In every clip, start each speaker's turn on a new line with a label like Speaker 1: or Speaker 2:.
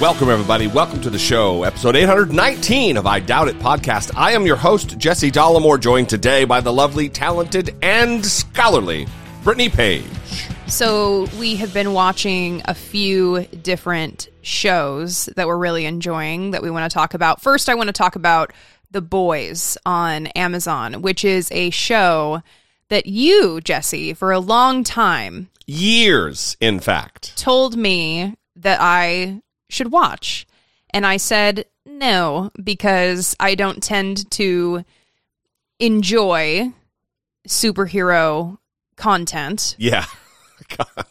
Speaker 1: Welcome, everybody. Welcome to the show, episode 819 of I Doubt It podcast. I am your host, Jesse Dollemore, joined today by the lovely, talented, and scholarly Brittany Page.
Speaker 2: So, we have been watching a few different shows that we're really enjoying that we want to talk about. First, I want to talk about The Boys on Amazon, which is a show that you, Jesse, for a long time,
Speaker 1: Years, in fact.
Speaker 2: told me that I should watch. And I said no, because I don't tend to enjoy superhero content.
Speaker 1: Yeah. God.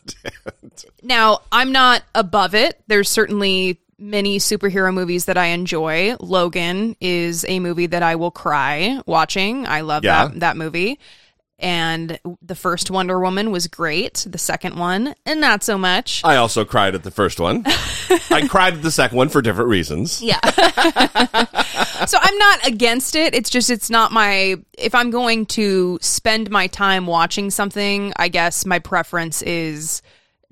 Speaker 2: Now, I'm not above it. There's certainly many superhero movies that I enjoy. Logan is a movie that I will cry watching. I love
Speaker 1: Yeah.
Speaker 2: that that movie. And the first Wonder Woman was great. The second one, and not so much.
Speaker 1: I also cried at the first one. I cried at the second one for different reasons.
Speaker 2: Yeah. so I'm not against it. It's just it's not my if I'm going to spend my time watching something, I guess my preference is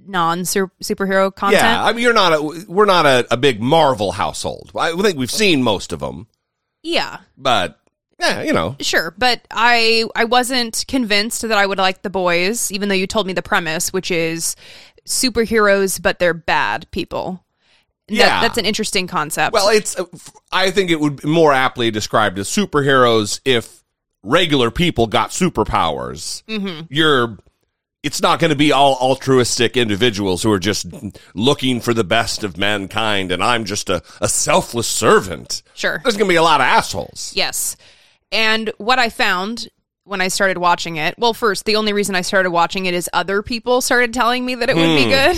Speaker 2: non superhero content.
Speaker 1: Yeah, I mean, you're not a, we're not a, a big Marvel household. I think we've seen most of them,
Speaker 2: yeah.
Speaker 1: but yeah, you know,
Speaker 2: Sure, but I I wasn't convinced that I would like the boys, even though you told me the premise, which is superheroes, but they're bad people. That-
Speaker 1: Yeah.
Speaker 2: that's an interesting concept.
Speaker 1: Well, it's. uh, I think it would be more aptly described as superheroes if regular people got superpowers. Mm-hmm. You're. It's not going to be all altruistic individuals who are just looking for the best of mankind, and I'm just a, a selfless servant.
Speaker 2: sure.
Speaker 1: There's going to be a lot of assholes.
Speaker 2: Yes. And what I found when I started watching it, well, first, the only reason I started watching it is other people started telling me that it would
Speaker 1: Hmm.
Speaker 2: be good.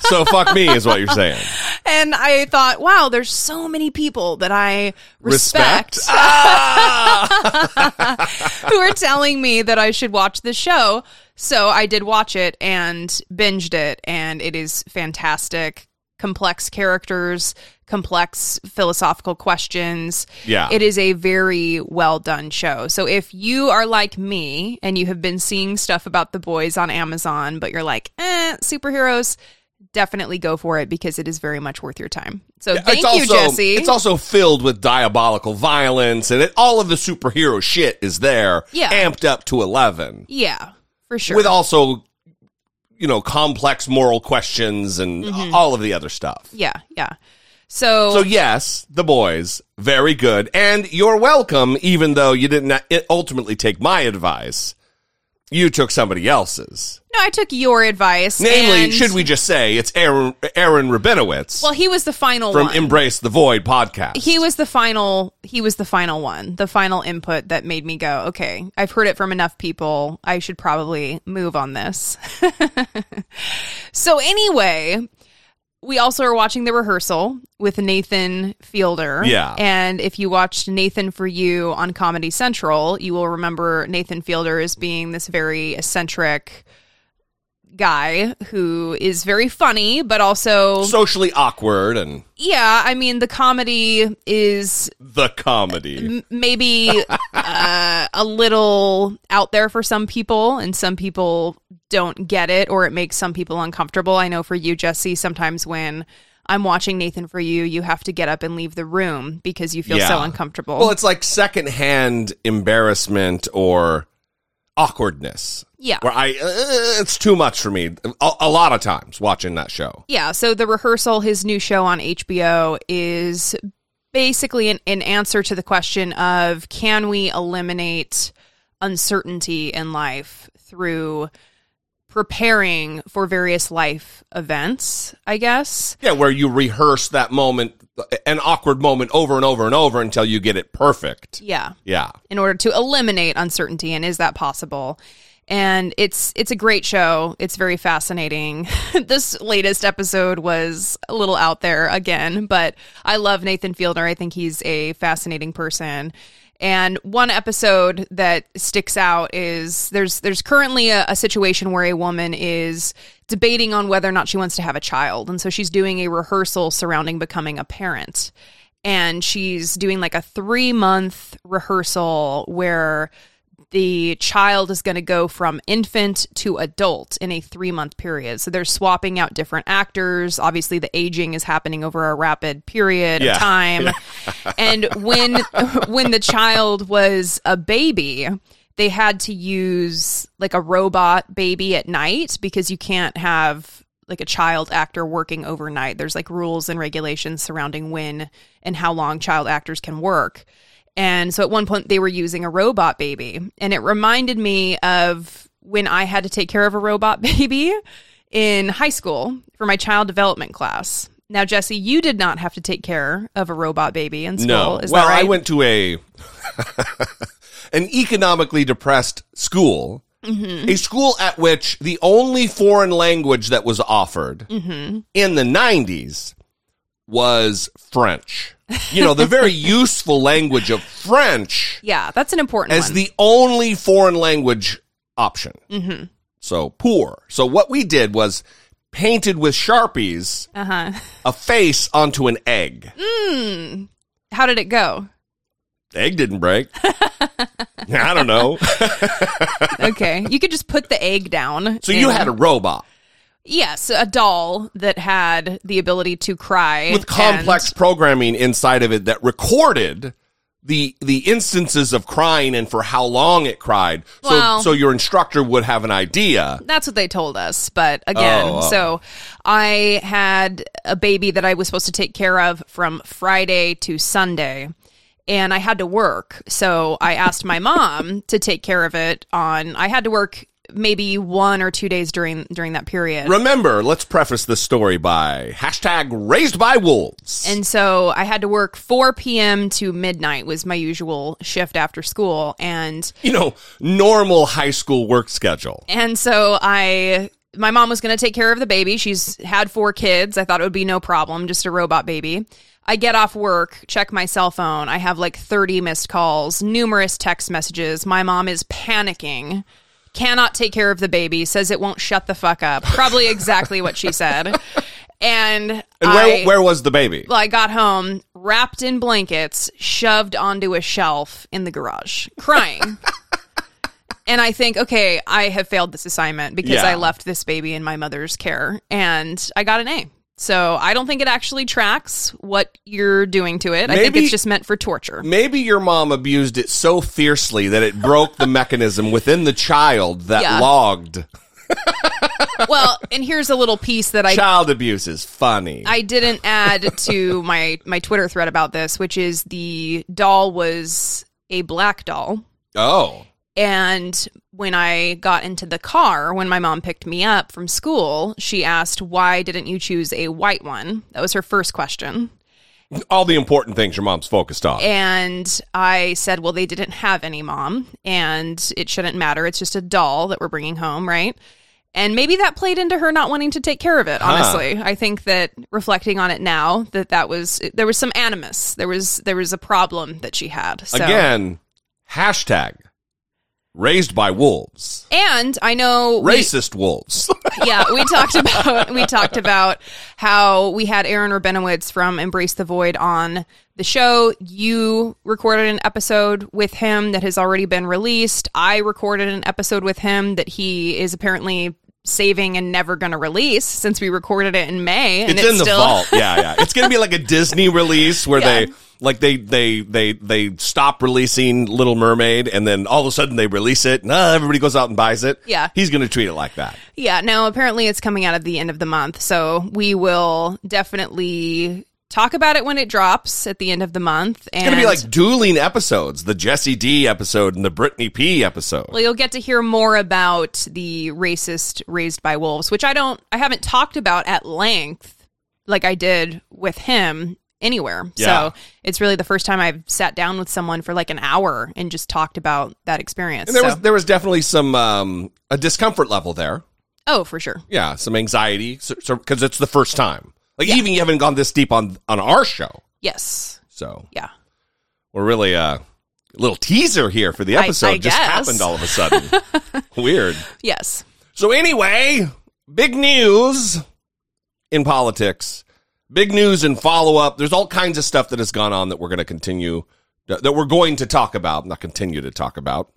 Speaker 1: So fuck me is what you're saying.
Speaker 2: and I thought, wow, there's so many people that I respect,
Speaker 1: Ah!
Speaker 2: who are telling me that I should watch the show. So I did watch it and binged it, and it is fantastic. Complex characters, complex philosophical questions.
Speaker 1: Yeah.
Speaker 2: It is a very well done show. So if you are like me and you have been seeing stuff about the boys on Amazon, but you're like, eh, superheroes, definitely go for it because it is very much worth your time. So thank
Speaker 1: it's
Speaker 2: you, Jesse.
Speaker 1: It's also filled with diabolical violence, and it, all of the superhero shit is there,
Speaker 2: Yeah.
Speaker 1: amped up to eleven,
Speaker 2: yeah, for sure.
Speaker 1: with also, you know, complex moral questions and
Speaker 2: Mm-hmm.
Speaker 1: all of the other stuff.
Speaker 2: yeah, yeah. So,
Speaker 1: So yes, the boys, very good, and you're welcome. Even though you didn't ultimately take my advice, you took somebody else's.
Speaker 2: no, I took your advice.
Speaker 1: Namely,
Speaker 2: and-
Speaker 1: should we just say it's Aaron Aaron Rabinowitz
Speaker 2: Well, he was the final
Speaker 1: from
Speaker 2: one.
Speaker 1: Embrace the Void podcast.
Speaker 2: he was the final he was the final one the final input that made me go okay i've heard it from enough people i should probably move on this so anyway we also are watching the rehearsal with nathan fielder
Speaker 1: Yeah.
Speaker 2: and if you watched nathan for you on comedy central you will remember nathan fielder as being this very eccentric guy who is very funny but also
Speaker 1: socially awkward and
Speaker 2: yeah i mean the comedy is
Speaker 1: the comedy.
Speaker 2: maybe uh, a little out there for some people, and some people don't get it, or it makes some people uncomfortable. I know for you, Jesse, sometimes when I'm watching Nathan for you, you have to get up and leave the room because you feel so uncomfortable.
Speaker 1: Well, it's like secondhand embarrassment or awkwardness.
Speaker 2: Yeah.
Speaker 1: Where I, uh, it's too much for me. A, a lot of times watching that show.
Speaker 2: Yeah, so the rehearsal, his new show on HBO, is basically an, an answer to the question of can we eliminate uncertainty in life through preparing for various life events, I guess.
Speaker 1: Yeah, where you rehearse that moment, an awkward moment over and over and over until you get it perfect.
Speaker 2: Yeah.
Speaker 1: Yeah.
Speaker 2: in order to eliminate uncertainty and is that possible and it's it's a great show. It's very fascinating. this latest episode was a little out there again, but I love Nathan Fielder. I think he's a fascinating person. And one episode that sticks out is there's there's currently a, a, situation where a woman is debating on whether or not she wants to have a child, and so she's doing a rehearsal surrounding becoming a parent, and she's doing like a three month rehearsal where the child is going to go from infant to adult in a three month period. So they're swapping out different actors. Obviously, the aging is happening over a rapid period yeah. of time. Yeah. and when when the child was a baby, they had to use like a robot baby at night because you can't have like a child actor working overnight. There's like rules and regulations surrounding when and how long child actors can work. And so at one point they were using a robot baby. And it reminded me of when I had to take care of a robot baby in high school for my child development class. Now, Jesse, you did not have to take care of a robot baby in school.
Speaker 1: No.
Speaker 2: Is
Speaker 1: well,
Speaker 2: right?
Speaker 1: I went to a an economically depressed school. Mm-hmm. A school at which the only foreign language that was offered mm-hmm. in the 90s was French you know, the very useful language of French.
Speaker 2: Yeah, that's an important
Speaker 1: as
Speaker 2: one.
Speaker 1: the only foreign language option. Mm-hmm. So poor. So what we did was painted with sharpies uh-huh. a face onto an egg.
Speaker 2: Mm. How did it go?
Speaker 1: egg didn't break. I don't know.
Speaker 2: okay, you could just put the egg down.
Speaker 1: So you had a robot.
Speaker 2: Yes, a doll that had the ability to cry
Speaker 1: with complex and- programming inside of it that recorded the the instances of crying and for how long it cried. So well, so your instructor would have an idea.
Speaker 2: That's what they told us. But again, oh, oh. so I had a baby that I was supposed to take care of from Friday to Sunday. And I had to work. So I asked my mom to take care of it on I had to work maybe one or two days during during that period.
Speaker 1: Remember, let's preface this story by hashtag raised by wolves.
Speaker 2: And so I had to work 4 p.m. to midnight was my usual shift after school, and
Speaker 1: you know normal high school work schedule.
Speaker 2: And so I. My mom was going to take care of the baby. She's had four kids. I thought it would be no problem, just a robot baby. I get off work, check my cell phone. I have like 30 missed calls, numerous text messages. My mom is panicking cannot take care of the baby, says it won't shut the fuck up. Probably exactly what she said. And,
Speaker 1: and where, I, where was the baby?
Speaker 2: Well, I got home wrapped in blankets, shoved onto a shelf in the garage, crying. and I think, okay, I have failed this assignment because yeah. I left this baby in my mother's care, and I got an A. So I don't think it actually tracks what you're doing to it. Maybe, I think it's just meant for torture.
Speaker 1: Maybe your mom abused it so fiercely that it broke the mechanism within the child that yeah. logged.
Speaker 2: well, and here's a little piece that I
Speaker 1: child abuse is funny.
Speaker 2: I didn't add to my my Twitter thread about this, which is the doll was a black doll.
Speaker 1: Oh.
Speaker 2: And when I got into the car, when my mom picked me up from school, she asked, Why didn't you choose a white one? That was her first question.
Speaker 1: All the important things your mom's focused on.
Speaker 2: And I said, Well, they didn't have any mom, and it shouldn't matter. It's just a doll that we're bringing home, right? And maybe that played into her not wanting to take care of it. Honestly, huh. I think that reflecting on it now, that that was there was some animus. There was there was a problem that she had. So.
Speaker 1: Again, hashtag raised by wolves.
Speaker 2: And i know
Speaker 1: racist we, wolves.
Speaker 2: Yeah we talked about we talked about how we had aaron rabinowitz from embrace the void on the show. You recorded an episode with him that has already been released. I recorded an episode with him that he is apparently saving and never going to release since we recorded it in may
Speaker 1: and it's, it's in still- the vault yeah yeah it's going to be like a disney release where yeah. they like they they they they stop releasing Little Mermaid, and then all of a sudden they release it, and uh, everybody goes out and buys it.
Speaker 2: Yeah,
Speaker 1: he's going to treat it like that.
Speaker 2: Yeah. Now apparently it's coming out at the end of the month, so we will definitely talk about it when it drops at the end of the month.
Speaker 1: And it's going to be like dueling episodes, the Jesse D episode and the Brittany P episode.
Speaker 2: Well, you'll get to hear more about the racist raised by wolves, which I don't, I haven't talked about at length like I did with him anywhere.
Speaker 1: Yeah.
Speaker 2: So it's really the first time I've sat down with someone for like an hour and just talked about that experience.
Speaker 1: And there
Speaker 2: So-
Speaker 1: was there was definitely some um, a discomfort level there.
Speaker 2: oh, for sure.
Speaker 1: Yeah, some anxiety because so, 'cause it's the first time. Like even you haven't gone this deep on on our show,
Speaker 2: Yes.
Speaker 1: so
Speaker 2: Yeah.
Speaker 1: we're really uh, a little teaser here for the
Speaker 2: I-
Speaker 1: episode.
Speaker 2: I
Speaker 1: just
Speaker 2: guess.
Speaker 1: happened all of a sudden. Weird.
Speaker 2: Yes.
Speaker 1: So anyway, big news in politics. Big news and follow up. There's all kinds of stuff that has gone on that we're going to continue that we're going to talk about, not continue to talk about.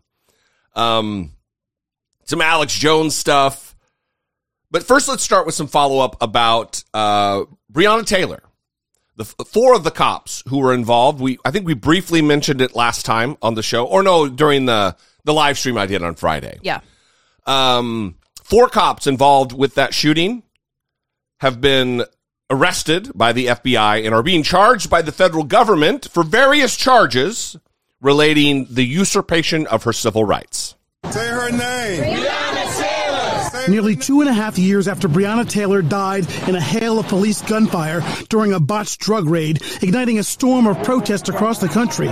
Speaker 1: Um some Alex Jones stuff. But first let's start with some follow up about uh Breonna Taylor. The f- four of the cops who were involved, we I think we briefly mentioned it last time on the show or no, during the the live stream I did on Friday
Speaker 2: Yeah.
Speaker 1: um, four cops involved with that shooting have been arrested by the FBI and are being charged by the federal government for various charges relating the usurpation of her civil rights.
Speaker 3: Say her name.
Speaker 4: Nearly two and a half years after Breonna Taylor died in a hail of police gunfire during a botched drug raid, igniting a storm of protest across the country.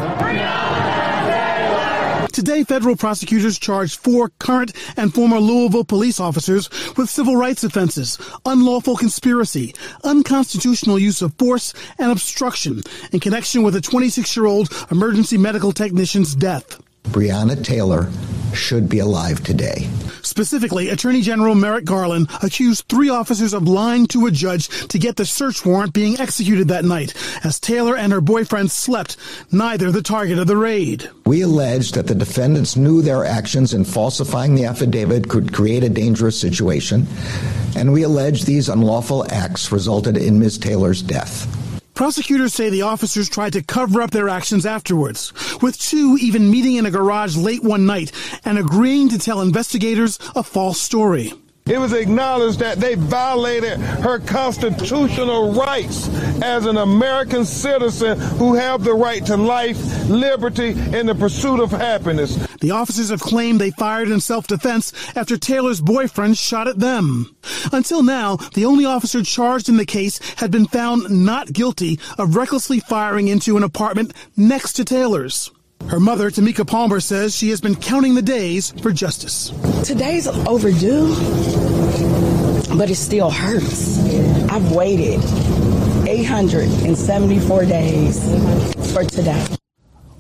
Speaker 4: Today, federal prosecutors charged four current and former Louisville police officers with civil rights offenses, unlawful conspiracy, unconstitutional use of force, and obstruction in connection with a 26 year old emergency medical technician's death.
Speaker 5: Breonna Taylor should be alive today.
Speaker 4: Specifically, Attorney General Merrick Garland accused three officers of lying to a judge to get the search warrant being executed that night, as Taylor and her boyfriend slept, neither the target of the raid.
Speaker 5: We allege that the defendants knew their actions in falsifying the affidavit could create a dangerous situation, and we allege these unlawful acts resulted in Ms. Taylor's death.
Speaker 4: Prosecutors say the officers tried to cover up their actions afterwards, with two even meeting in a garage late one night and agreeing to tell investigators a false story.
Speaker 3: It was acknowledged that they violated her constitutional rights as an American citizen who have the right to life, liberty, and the pursuit of happiness.
Speaker 4: The officers have claimed they fired in self-defense after Taylor's boyfriend shot at them. Until now, the only officer charged in the case had been found not guilty of recklessly firing into an apartment next to Taylor's. Her mother, Tamika Palmer, says she has been counting the days for justice.
Speaker 6: Today's overdue, but it still hurts. I've waited 874 days for today.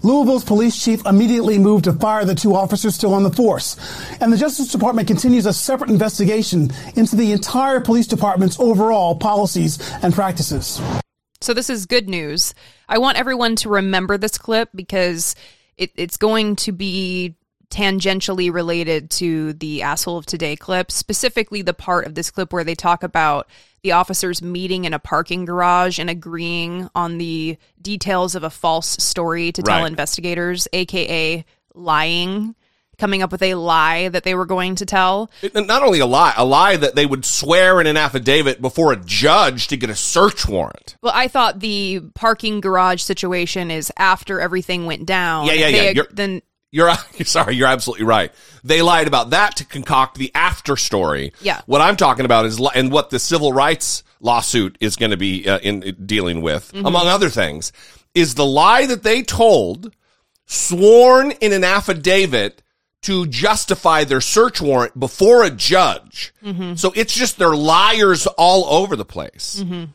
Speaker 4: Louisville's police chief immediately moved to fire the two officers still on the force. And the Justice Department continues a separate investigation into the entire police department's overall policies and practices.
Speaker 2: So this is good news. I want everyone to remember this clip because it, it's going to be tangentially related to the asshole of today clip, specifically the part of this clip where they talk about the officers meeting in a parking garage and agreeing on the details of a false story to tell investigators, aka lying, coming up with a lie that they were going to tell.
Speaker 1: Not only a lie, a lie that they would swear in an affidavit before a judge to get a search warrant.
Speaker 2: Well, I thought the parking garage situation is after everything went down.
Speaker 1: Yeah, yeah, yeah.
Speaker 2: ag-
Speaker 1: You're-
Speaker 2: then
Speaker 1: You're sorry, you're absolutely right. They lied about that to concoct the after story.
Speaker 2: Yeah.
Speaker 1: What I'm talking about is li- and what the civil rights lawsuit is going to be uh, in dealing with, among other things, is the lie that they told, sworn in an affidavit to justify their search warrant before a judge. Mm-hmm. So it's just they're liars all over the place. Mm-hmm.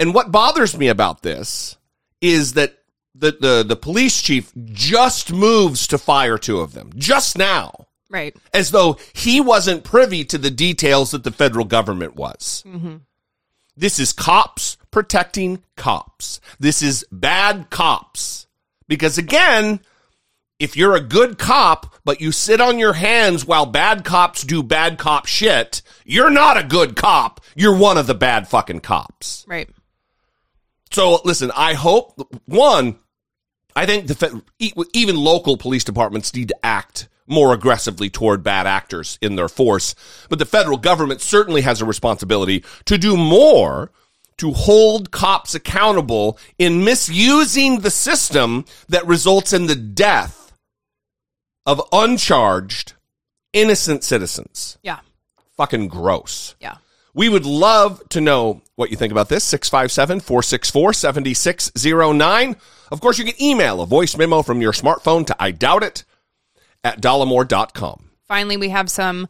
Speaker 1: And what bothers me about this is that the, the, the police chief just moves to fire two of them just now,
Speaker 2: right.
Speaker 1: as though he wasn't privy to the details that the federal government was. Mm-hmm. This is cops protecting cops. This is bad cops. Because again, if you're a good cop, but you sit on your hands while bad cops do bad cop shit, you're not a good cop. You're one of the bad fucking cops.
Speaker 2: Right.
Speaker 1: So listen, I hope one, I think the even local police departments need to act more aggressively toward bad actors in their force, but the federal government certainly has a responsibility to do more to hold cops accountable in misusing the system that results in the death of uncharged innocent citizens.
Speaker 2: Yeah.
Speaker 1: Fucking gross.
Speaker 2: Yeah.
Speaker 1: We would love to know what you think about this. 657 464 7609. Of course, you can email a voice memo from your smartphone to I doubt it at dollemore.com.
Speaker 2: Finally, we have some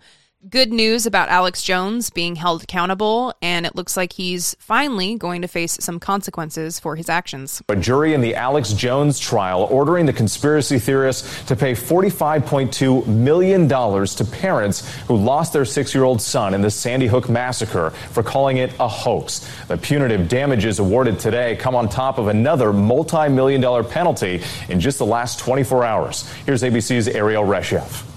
Speaker 2: good news about Alex Jones being held accountable, and it looks like he's finally going to face some consequences for his actions.
Speaker 7: A jury in the Alex Jones trial ordering the conspiracy theorist to pay $45.2 million to parents who lost their six year old son in the Sandy Hook massacre for calling it a hoax. The punitive damages awarded today come on top of another multi million dollar penalty in just the last 24 hours. Here's ABC's Ariel Reshev.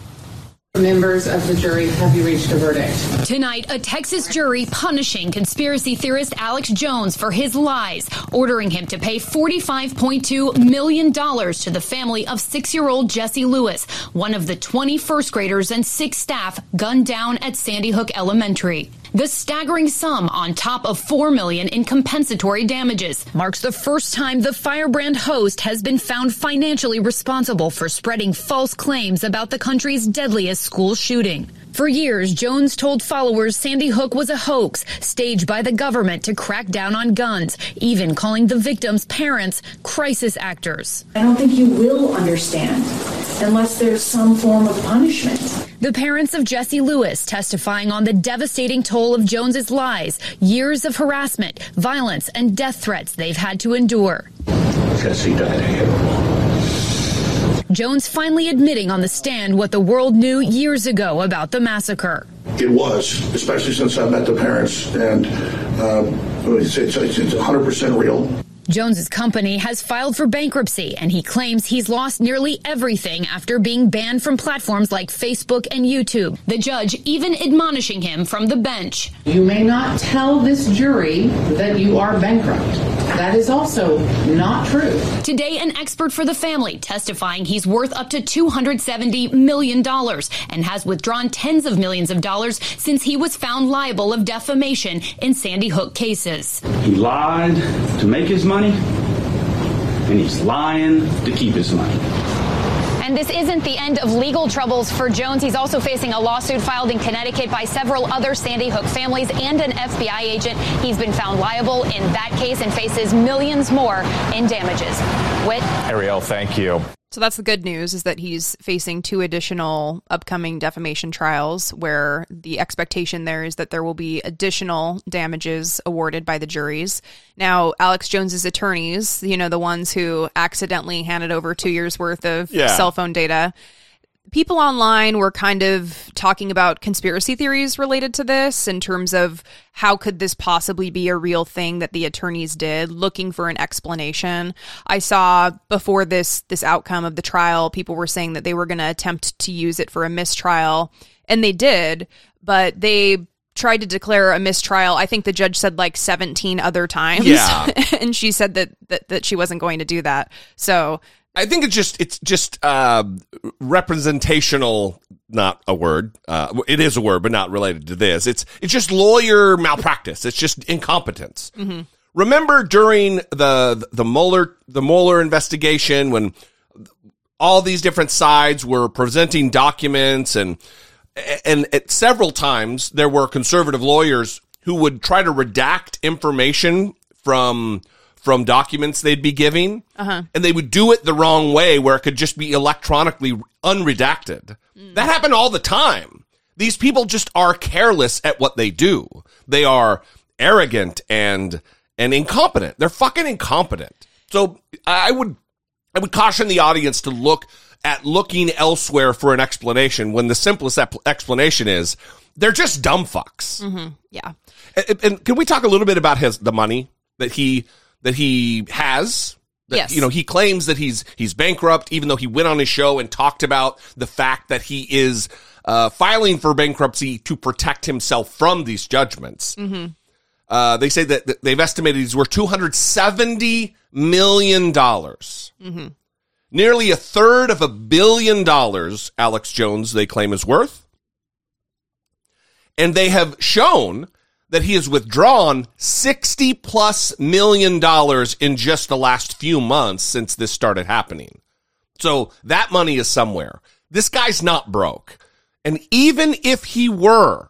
Speaker 8: Members of the jury, have you reached a verdict?
Speaker 9: Tonight, a Texas jury punishing conspiracy theorist Alex Jones for his lies, ordering him to pay $45.2 million to the family of six year old Jesse Lewis, one of the 20 first graders and six staff gunned down at Sandy Hook Elementary. The staggering sum on top of 4 million in compensatory damages marks the first time the firebrand host has been found financially responsible for spreading false claims about the country's deadliest school shooting. For years, Jones told followers Sandy Hook was a hoax staged by the government to crack down on guns, even calling the victims' parents crisis actors.
Speaker 10: I don't think you will understand unless there's some form of punishment.
Speaker 9: The parents of Jesse Lewis testifying on the devastating toll of Jones's lies, years of harassment, violence, and death threats they've had to endure.
Speaker 11: Jesse died here.
Speaker 9: Jones finally admitting on the stand what the world knew years ago about the massacre.
Speaker 11: It was, especially since I met the parents, and uh, it's, it's, it's 100% real.
Speaker 9: Jones's company has filed for bankruptcy and he claims he's lost nearly everything after being banned from platforms like Facebook and YouTube. The judge even admonishing him from the bench.
Speaker 8: You may not tell this jury that you are bankrupt. That is also not true.
Speaker 9: Today, an expert for the family testifying he's worth up to $270 million and has withdrawn tens of millions of dollars since he was found liable of defamation in Sandy Hook cases.
Speaker 12: He lied to make his money, and he's lying to keep his money.
Speaker 13: And this isn't the end of legal troubles for Jones. He's also facing a lawsuit filed in Connecticut by several other Sandy Hook families and an FBI agent. He's been found liable in that case and faces millions more in damages. Whit?
Speaker 7: Ariel, thank you.
Speaker 2: So that's the good news is that he's facing two additional upcoming defamation trials where the expectation there is that there will be additional damages awarded by the juries. Now, Alex Jones's attorneys, you know, the ones who accidentally handed over 2 years worth of
Speaker 1: Yeah.
Speaker 2: cell phone data, people online were kind of talking about conspiracy theories related to this in terms of how could this possibly be a real thing that the attorneys did looking for an explanation. I saw before this this outcome of the trial people were saying that they were going to attempt to use it for a mistrial and they did but they tried to declare a mistrial i think the judge said like 17 other times.
Speaker 1: Yeah.
Speaker 2: and she said that, that that she wasn't going to do that. So
Speaker 1: I think it's just it's just uh, representational, not a word. Uh, it is a word, but not related to this. It's it's just lawyer malpractice. It's just incompetence. Remember during the the Mueller the Mueller investigation when all these different sides were presenting documents and and at several times there were conservative lawyers who would try to redact information from from documents they'd be giving uh-huh. and they would do it the wrong way where it could just be electronically unredacted. Mm. That happened all the time. These people just are careless at what they do. They are arrogant and and incompetent. They're fucking incompetent. So i would I would caution the audience to look at looking elsewhere for an explanation when the simplest ep- explanation is they're just dumb fucks. Mm-hmm.
Speaker 2: yeah.
Speaker 1: And, and can we talk a little bit about his the money that he that he has? That,
Speaker 2: Yes.
Speaker 1: You know, he claims that he's he's bankrupt, even though he went on his show and talked about the fact that he is uh, filing for bankruptcy to protect himself from these judgments. Uh, they say that, that they've estimated he's worth two hundred seventy million dollars. Nearly a third of a billion dollars, Alex Jones, they claim, is worth. And they have shown that he has withdrawn 60 plus million dollars in just the last few months since this started happening. So that money is somewhere. This guy's not broke. And even if he were,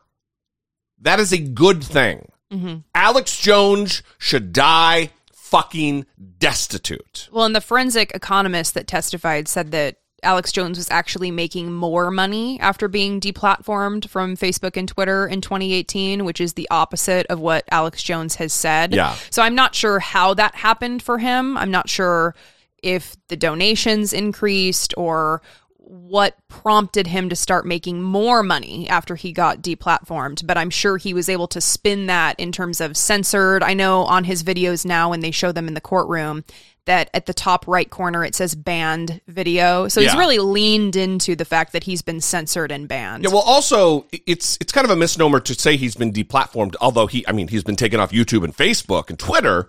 Speaker 1: That is a good thing.
Speaker 2: Mm-hmm.
Speaker 1: Alex Jones should die fucking destitute.
Speaker 2: Well, and the forensic economist that testified said that Alex Jones was actually making more money after being deplatformed from Facebook and Twitter in 2018, which is the opposite of what Alex Jones has said.
Speaker 1: Yeah.
Speaker 2: So I'm not sure how that happened for him. I'm not sure if the donations increased or what prompted him to start making more money after he got deplatformed, but I'm sure he was able to spin that in terms of censored. I know on his videos now when they show them in the courtroom that at the top right corner it says banned video. So he's
Speaker 1: Yeah.
Speaker 2: really leaned into the fact that he's been censored and banned.
Speaker 1: Yeah, well, also it's it's kind of a misnomer to say he's been deplatformed. Although he, I mean, he's been taken off YouTube and Facebook and Twitter,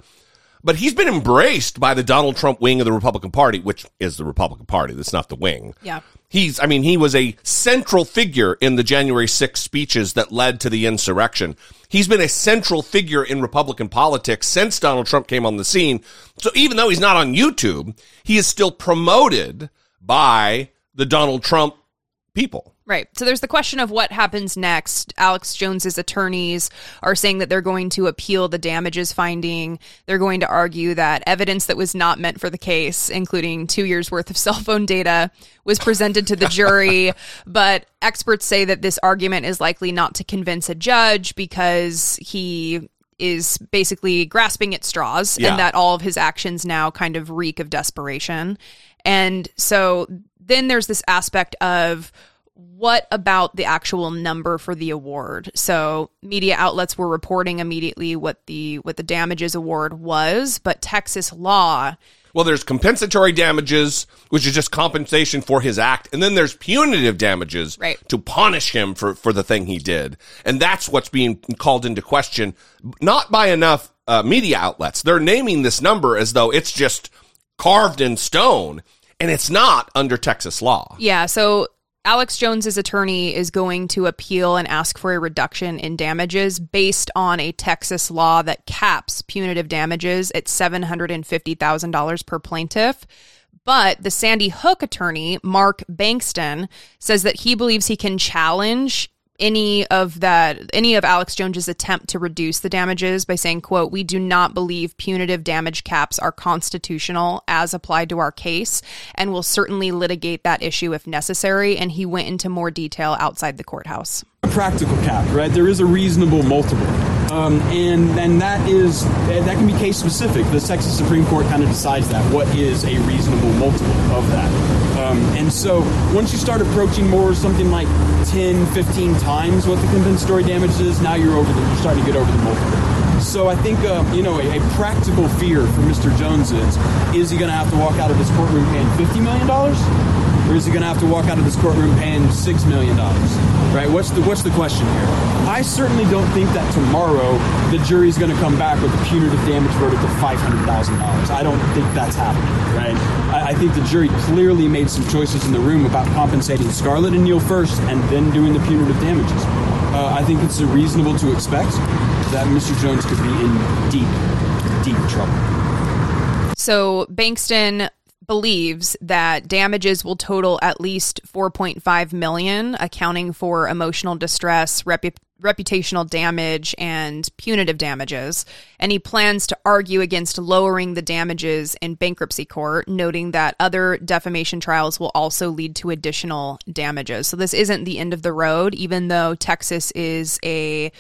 Speaker 1: but he's been embraced by the Donald Trump wing of the Republican Party, which is the Republican Party. That's not the wing.
Speaker 2: Yeah.
Speaker 1: He's, I mean, he was a central figure in the January 6th speeches that led to the insurrection. He's been a central figure in Republican politics since Donald Trump came on the scene. So even though he's not on YouTube, he is still promoted by the Donald Trump people.
Speaker 2: Right. So there's the question of what happens next. Alex Jones's attorneys are saying that they're going to appeal the damages finding. They're going to argue that evidence that was not meant for the case, including two years worth of cell phone data, was presented to the jury. but experts say that this argument is likely not to convince a judge because he is basically grasping at straws
Speaker 14: Yeah.
Speaker 2: and that all of his actions now kind of reek of desperation. And so then there's this aspect of what about the actual number for the award? So media outlets were reporting immediately what the what the damages award was, but Texas law
Speaker 1: Well, there's compensatory damages, which is just compensation for his act, and then there's punitive damages
Speaker 2: Right.
Speaker 1: to punish him for, for the thing he did. And that's what's being called into question, not by enough uh, media outlets. They're naming this number as though it's just carved in stone, and it's not under Texas law.
Speaker 2: Yeah, so Alex Jones's attorney is going to appeal and ask for a reduction in damages based on a Texas law that caps punitive damages at $750,000 per plaintiff. But the Sandy Hook attorney, Mark Bankston, says that he believes he can challenge any of that any of Alex Jones's attempt to reduce the damages by saying quote we do not believe punitive damage caps are constitutional as applied to our case and will certainly litigate that issue if necessary and he went into more detail outside the courthouse
Speaker 14: a practical cap, right? There is a reasonable multiple, um, and and that is that can be case specific. The Texas Supreme Court kind of decides that what is a reasonable multiple of that. Um, and so once you start approaching more something like 10, 15 times what the compensatory damage is, now you're over the you're starting to get over the multiple. So I think uh, you know a, a practical fear for Mr. Jones is is he going to have to walk out of his courtroom paying fifty million dollars? Or is he going to have to walk out of this courtroom paying six million dollars? Right? What's the what's the question here? I certainly don't think that tomorrow the jury's going to come back with a punitive damage verdict of five hundred thousand dollars. I don't think that's happening. Right? I, I think the jury clearly made some choices in the room about compensating Scarlett and Neil first, and then doing the punitive damages. Uh, I think it's reasonable to expect that Mr. Jones could be in deep, deep trouble.
Speaker 2: So Bankston believes that damages will total at least 4.5 million accounting for emotional distress, repu- reputational damage and punitive damages and he plans to argue against lowering the damages in bankruptcy court noting that other defamation trials will also lead to additional damages. So this isn't the end of the road even though Texas is a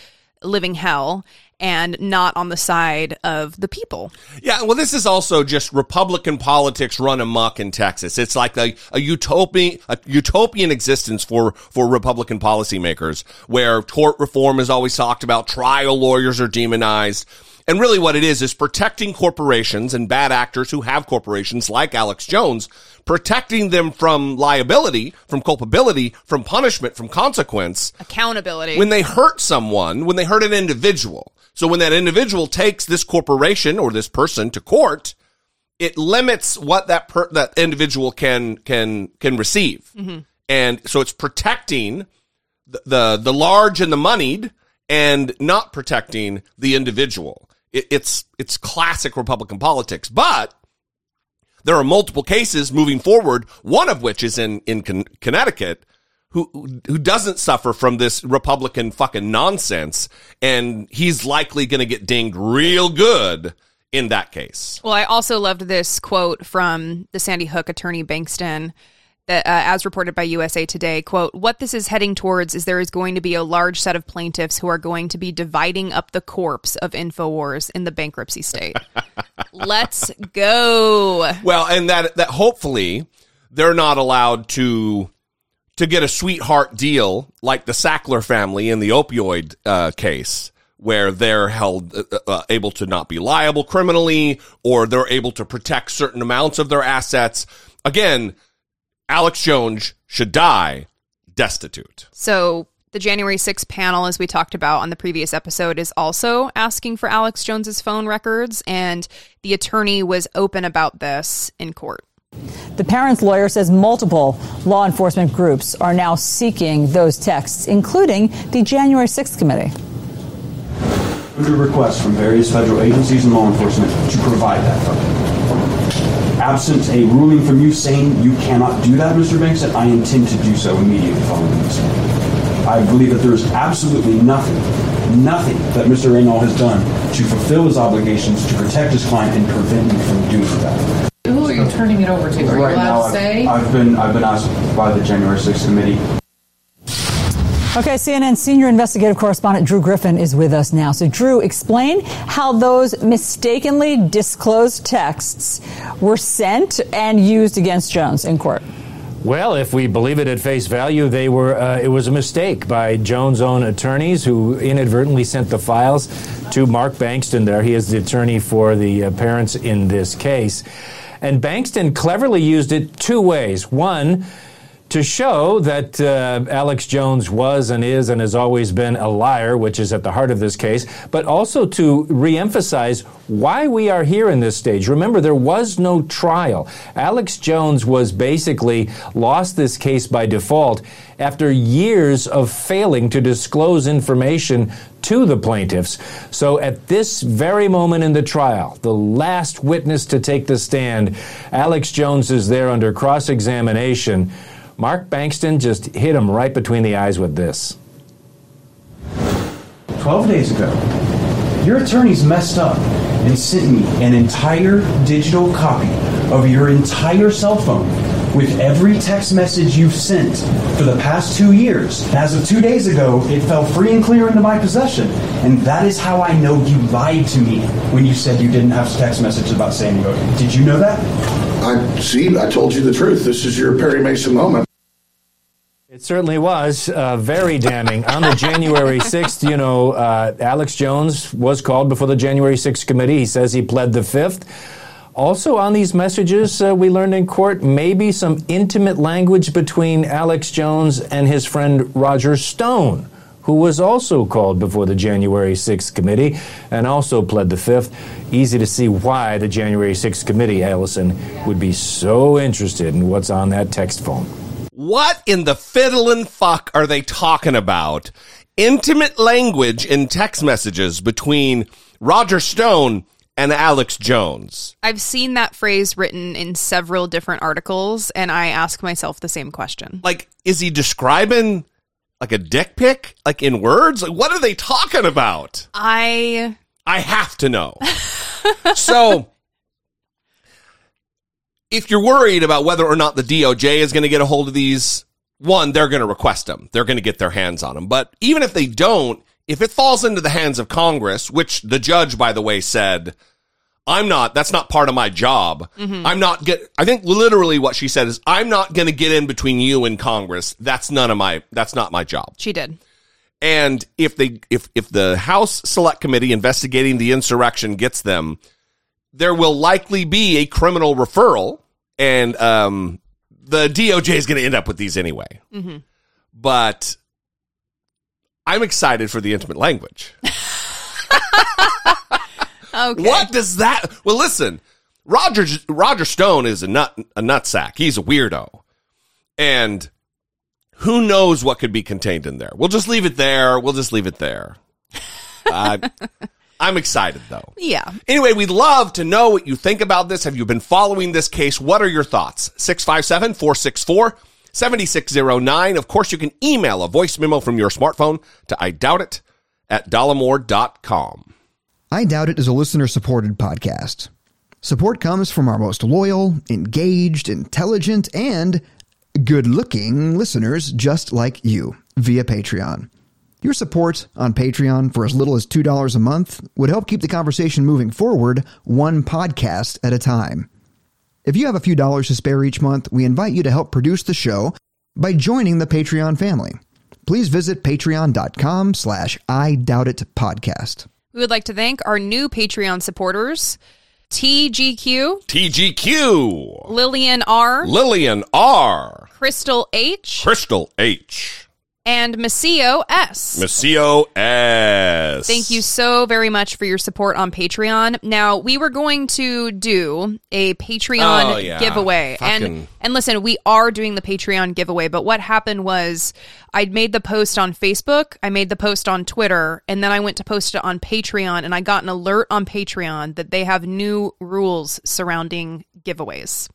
Speaker 2: living hell and not on the side of the people.
Speaker 1: Yeah, well, this is also just Republican politics run amok in Texas. It's like a, a utopian, a utopian existence for, for Republican policymakers where tort reform is always talked about, trial lawyers are demonized. And really what it is, is protecting corporations and bad actors who have corporations like Alex Jones, protecting them from liability, from culpability, from punishment, from consequence
Speaker 2: Accountability.
Speaker 1: when they hurt someone, when they hurt an individual. So when that individual takes this corporation or this person to court, it limits what that per- that individual can can can receive.
Speaker 2: Mhm.
Speaker 1: And so it's protecting the, the the large and the moneyed and not protecting the individual. It, it's it's classic Republican politics, but there are multiple cases moving forward. One of which is in in Con- Connecticut, who who doesn't suffer from this Republican fucking nonsense, and he's likely going to get dinged real good in that case.
Speaker 2: Well, I also loved this quote from the Sandy Hook attorney Bankston that, uh, as reported by USA Today, quote, what this is heading towards is there is going to be a large set of plaintiffs who are going to be dividing up the corpse of InfoWars in the bankruptcy state. Let's go.
Speaker 1: Well, and that that hopefully they're not allowed to to get a sweetheart deal like the Sackler family in the opioid uh, case where they're held uh, uh, able to not be liable criminally or they're able to protect certain amounts of their assets. Again, Alex Jones should die destitute.
Speaker 2: So the January 6th panel, as we talked about on the previous episode, is also asking for Alex Jones's phone records, and the attorney was open about this in court.
Speaker 15: The parent's lawyer says multiple law enforcement groups are now seeking those texts, including the January 6th committee
Speaker 16: under requests from various federal agencies and law enforcement to provide that photo. Absent a ruling from you saying you cannot do that, Mr. Banks, I intend to do so immediately following this. I believe that there is absolutely nothing, nothing that Mr. Reynal has done to fulfill his obligations to protect his client and prevent me from doing that.
Speaker 8: Who are you turning it over to? Are you allowed
Speaker 16: now,
Speaker 8: to say?
Speaker 16: I've, I've been I've been asked by the January 6th committee
Speaker 15: Okay, CNN senior investigative correspondent Drew Griffin is with us now. So, Drew, explain how those mistakenly disclosed texts were sent and used against Jones in court.
Speaker 17: Well, if we believe it at face value, they were. Uh, it was a mistake by Jones' own attorneys who inadvertently sent the files to Mark Bankston. There, he is the attorney for the uh, parents in this case, and Bankston cleverly used it two ways. One to show that uh, Alex Jones was and is and has always been a liar, which is at the heart of this case, but also to reemphasize why we are here in this stage. Remember, there was no trial. Alex Jones was basically lost this case by default after years of failing to disclose information to the plaintiffs. So at this very moment in the trial, the last witness to take the stand, Alex Jones is there under cross examination. Mark Bankston just hit him right between the eyes with this.
Speaker 16: 12 days ago, your attorneys messed up and sent me an entire digital copy of your entire cell phone with every text message you've sent for the past two years. As of two days ago, it fell free and clear into my possession. And that is how I know you lied to me when you said you didn't have text messages about Sandy Hook. Did you know that?
Speaker 11: I see. I told you the truth. This is your Perry Mason moment.
Speaker 17: It certainly was uh, very damning. On the January 6th, you know, uh, Alex Jones was called before the January 6th committee. He says he pled the fifth. Also, on these messages, uh, we learned in court maybe some intimate language between Alex Jones and his friend Roger Stone, who was also called before the January 6th committee and also pled the fifth. Easy to see why the January 6th committee, Allison, would be so interested in what's on that text phone.
Speaker 1: What in the fiddlin' fuck are they talking about? Intimate language in text messages between Roger Stone and Alex Jones.
Speaker 2: I've seen that phrase written in several different articles, and I ask myself the same question.
Speaker 1: Like, is he describing like a dick pic, like in words? Like, what are they talking about?
Speaker 2: I
Speaker 1: I have to know. so, if you're worried about whether or not the DOJ is going to get a hold of these, one, they're going to request them. They're going to get their hands on them. But even if they don't, if it falls into the hands of Congress, which the judge, by the way, said, I'm not, that's not part of my job.
Speaker 2: Mhm.
Speaker 1: I'm not get, I think literally what she said is, I'm not going to get in between you and Congress. That's none of my, that's not my job.
Speaker 2: She did.
Speaker 1: And if they, if, if the House Select Committee investigating the insurrection gets them, there will likely be a criminal referral and, um, the DOJ is going to end up with these anyway.
Speaker 2: Mm-hmm.
Speaker 1: But I'm excited for the intimate language.
Speaker 2: Okay.
Speaker 1: What does that? Well, listen, Roger Roger Stone is a nut a nutsack. He's a weirdo, and who knows what could be contained in there? We'll just leave it there. We'll just leave it there. Uh, I'm excited though.
Speaker 2: Yeah.
Speaker 1: Anyway, we'd love to know what you think about this. Have you been following this case? What are your thoughts? 657 464 7609. Of course, you can email a voice memo from your smartphone to I doubt it at dollemore.com.
Speaker 18: I Doubt It is a listener supported podcast. Support comes from our most loyal, engaged, intelligent, and good looking listeners just like you via Patreon. Your support on Patreon for as little as $2 a month would help keep the conversation moving forward one podcast at a time. If you have a few dollars to spare each month, we invite you to help produce the show by joining the Patreon family. Please visit patreon.com slash I doubt it podcast.
Speaker 2: We would like to thank our new Patreon supporters TGQ,
Speaker 1: TGQ,
Speaker 2: Lillian R,
Speaker 1: Lillian R,
Speaker 2: Crystal H,
Speaker 1: Crystal H,
Speaker 2: and Masio S.
Speaker 1: Masio S.
Speaker 2: Thank you so very much for your support on Patreon. Now, we were going to do a Patreon
Speaker 1: Oh, yeah.
Speaker 2: giveaway. And
Speaker 1: Fucking-
Speaker 2: and listen, we are doing the Patreon giveaway, but what happened was I'd made the post on Facebook, I made the post on Twitter, and then I went to post it on Patreon and I got an alert on Patreon that they have new rules surrounding giveaways.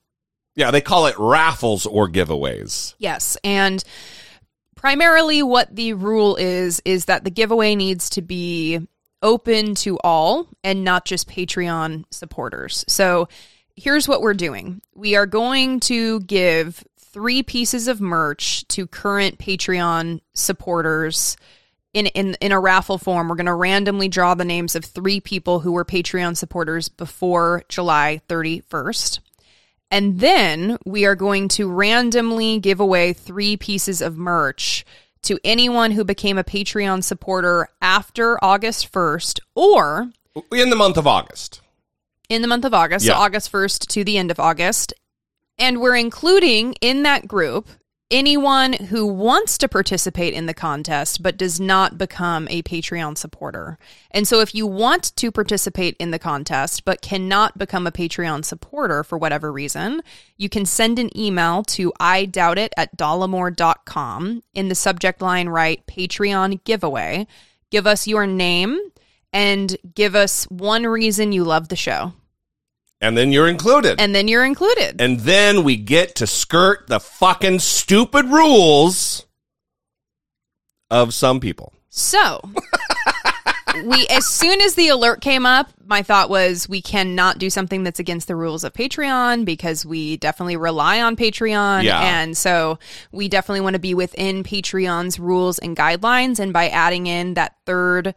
Speaker 1: Yeah, they call it raffles or giveaways.
Speaker 2: Yes, and primarily what the rule is is that the giveaway needs to be open to all and not just Patreon supporters. So here's what we're doing. We are going to give 3 pieces of merch to current Patreon supporters in in in a raffle form. We're going to randomly draw the names of 3 people who were Patreon supporters before July 31st. And then we are going to randomly give away three pieces of merch to anyone who became a Patreon supporter after August 1st or
Speaker 1: In the month of August.
Speaker 2: in the month of August,
Speaker 1: Yeah.
Speaker 2: so August 1st to the end of August. And we're including in that group anyone who wants to participate in the contest but does not become a Patreon supporter. And so if you want to participate in the contest but cannot become a Patreon supporter for whatever reason, you can send an email to I doubt it at dollemore.com. In the subject line, write Patreon giveaway. Give us your name and give us one reason you love the show.
Speaker 1: And then you're included.
Speaker 2: And then you're included.
Speaker 1: And then we get to skirt the fucking stupid rules of some people.
Speaker 2: So, we as soon as the alert came up, my thought was we cannot do something that's against the rules of Patreon because we definitely rely on Patreon
Speaker 1: Yeah.
Speaker 2: and so we definitely want to be within Patreon's rules and guidelines and by adding in that third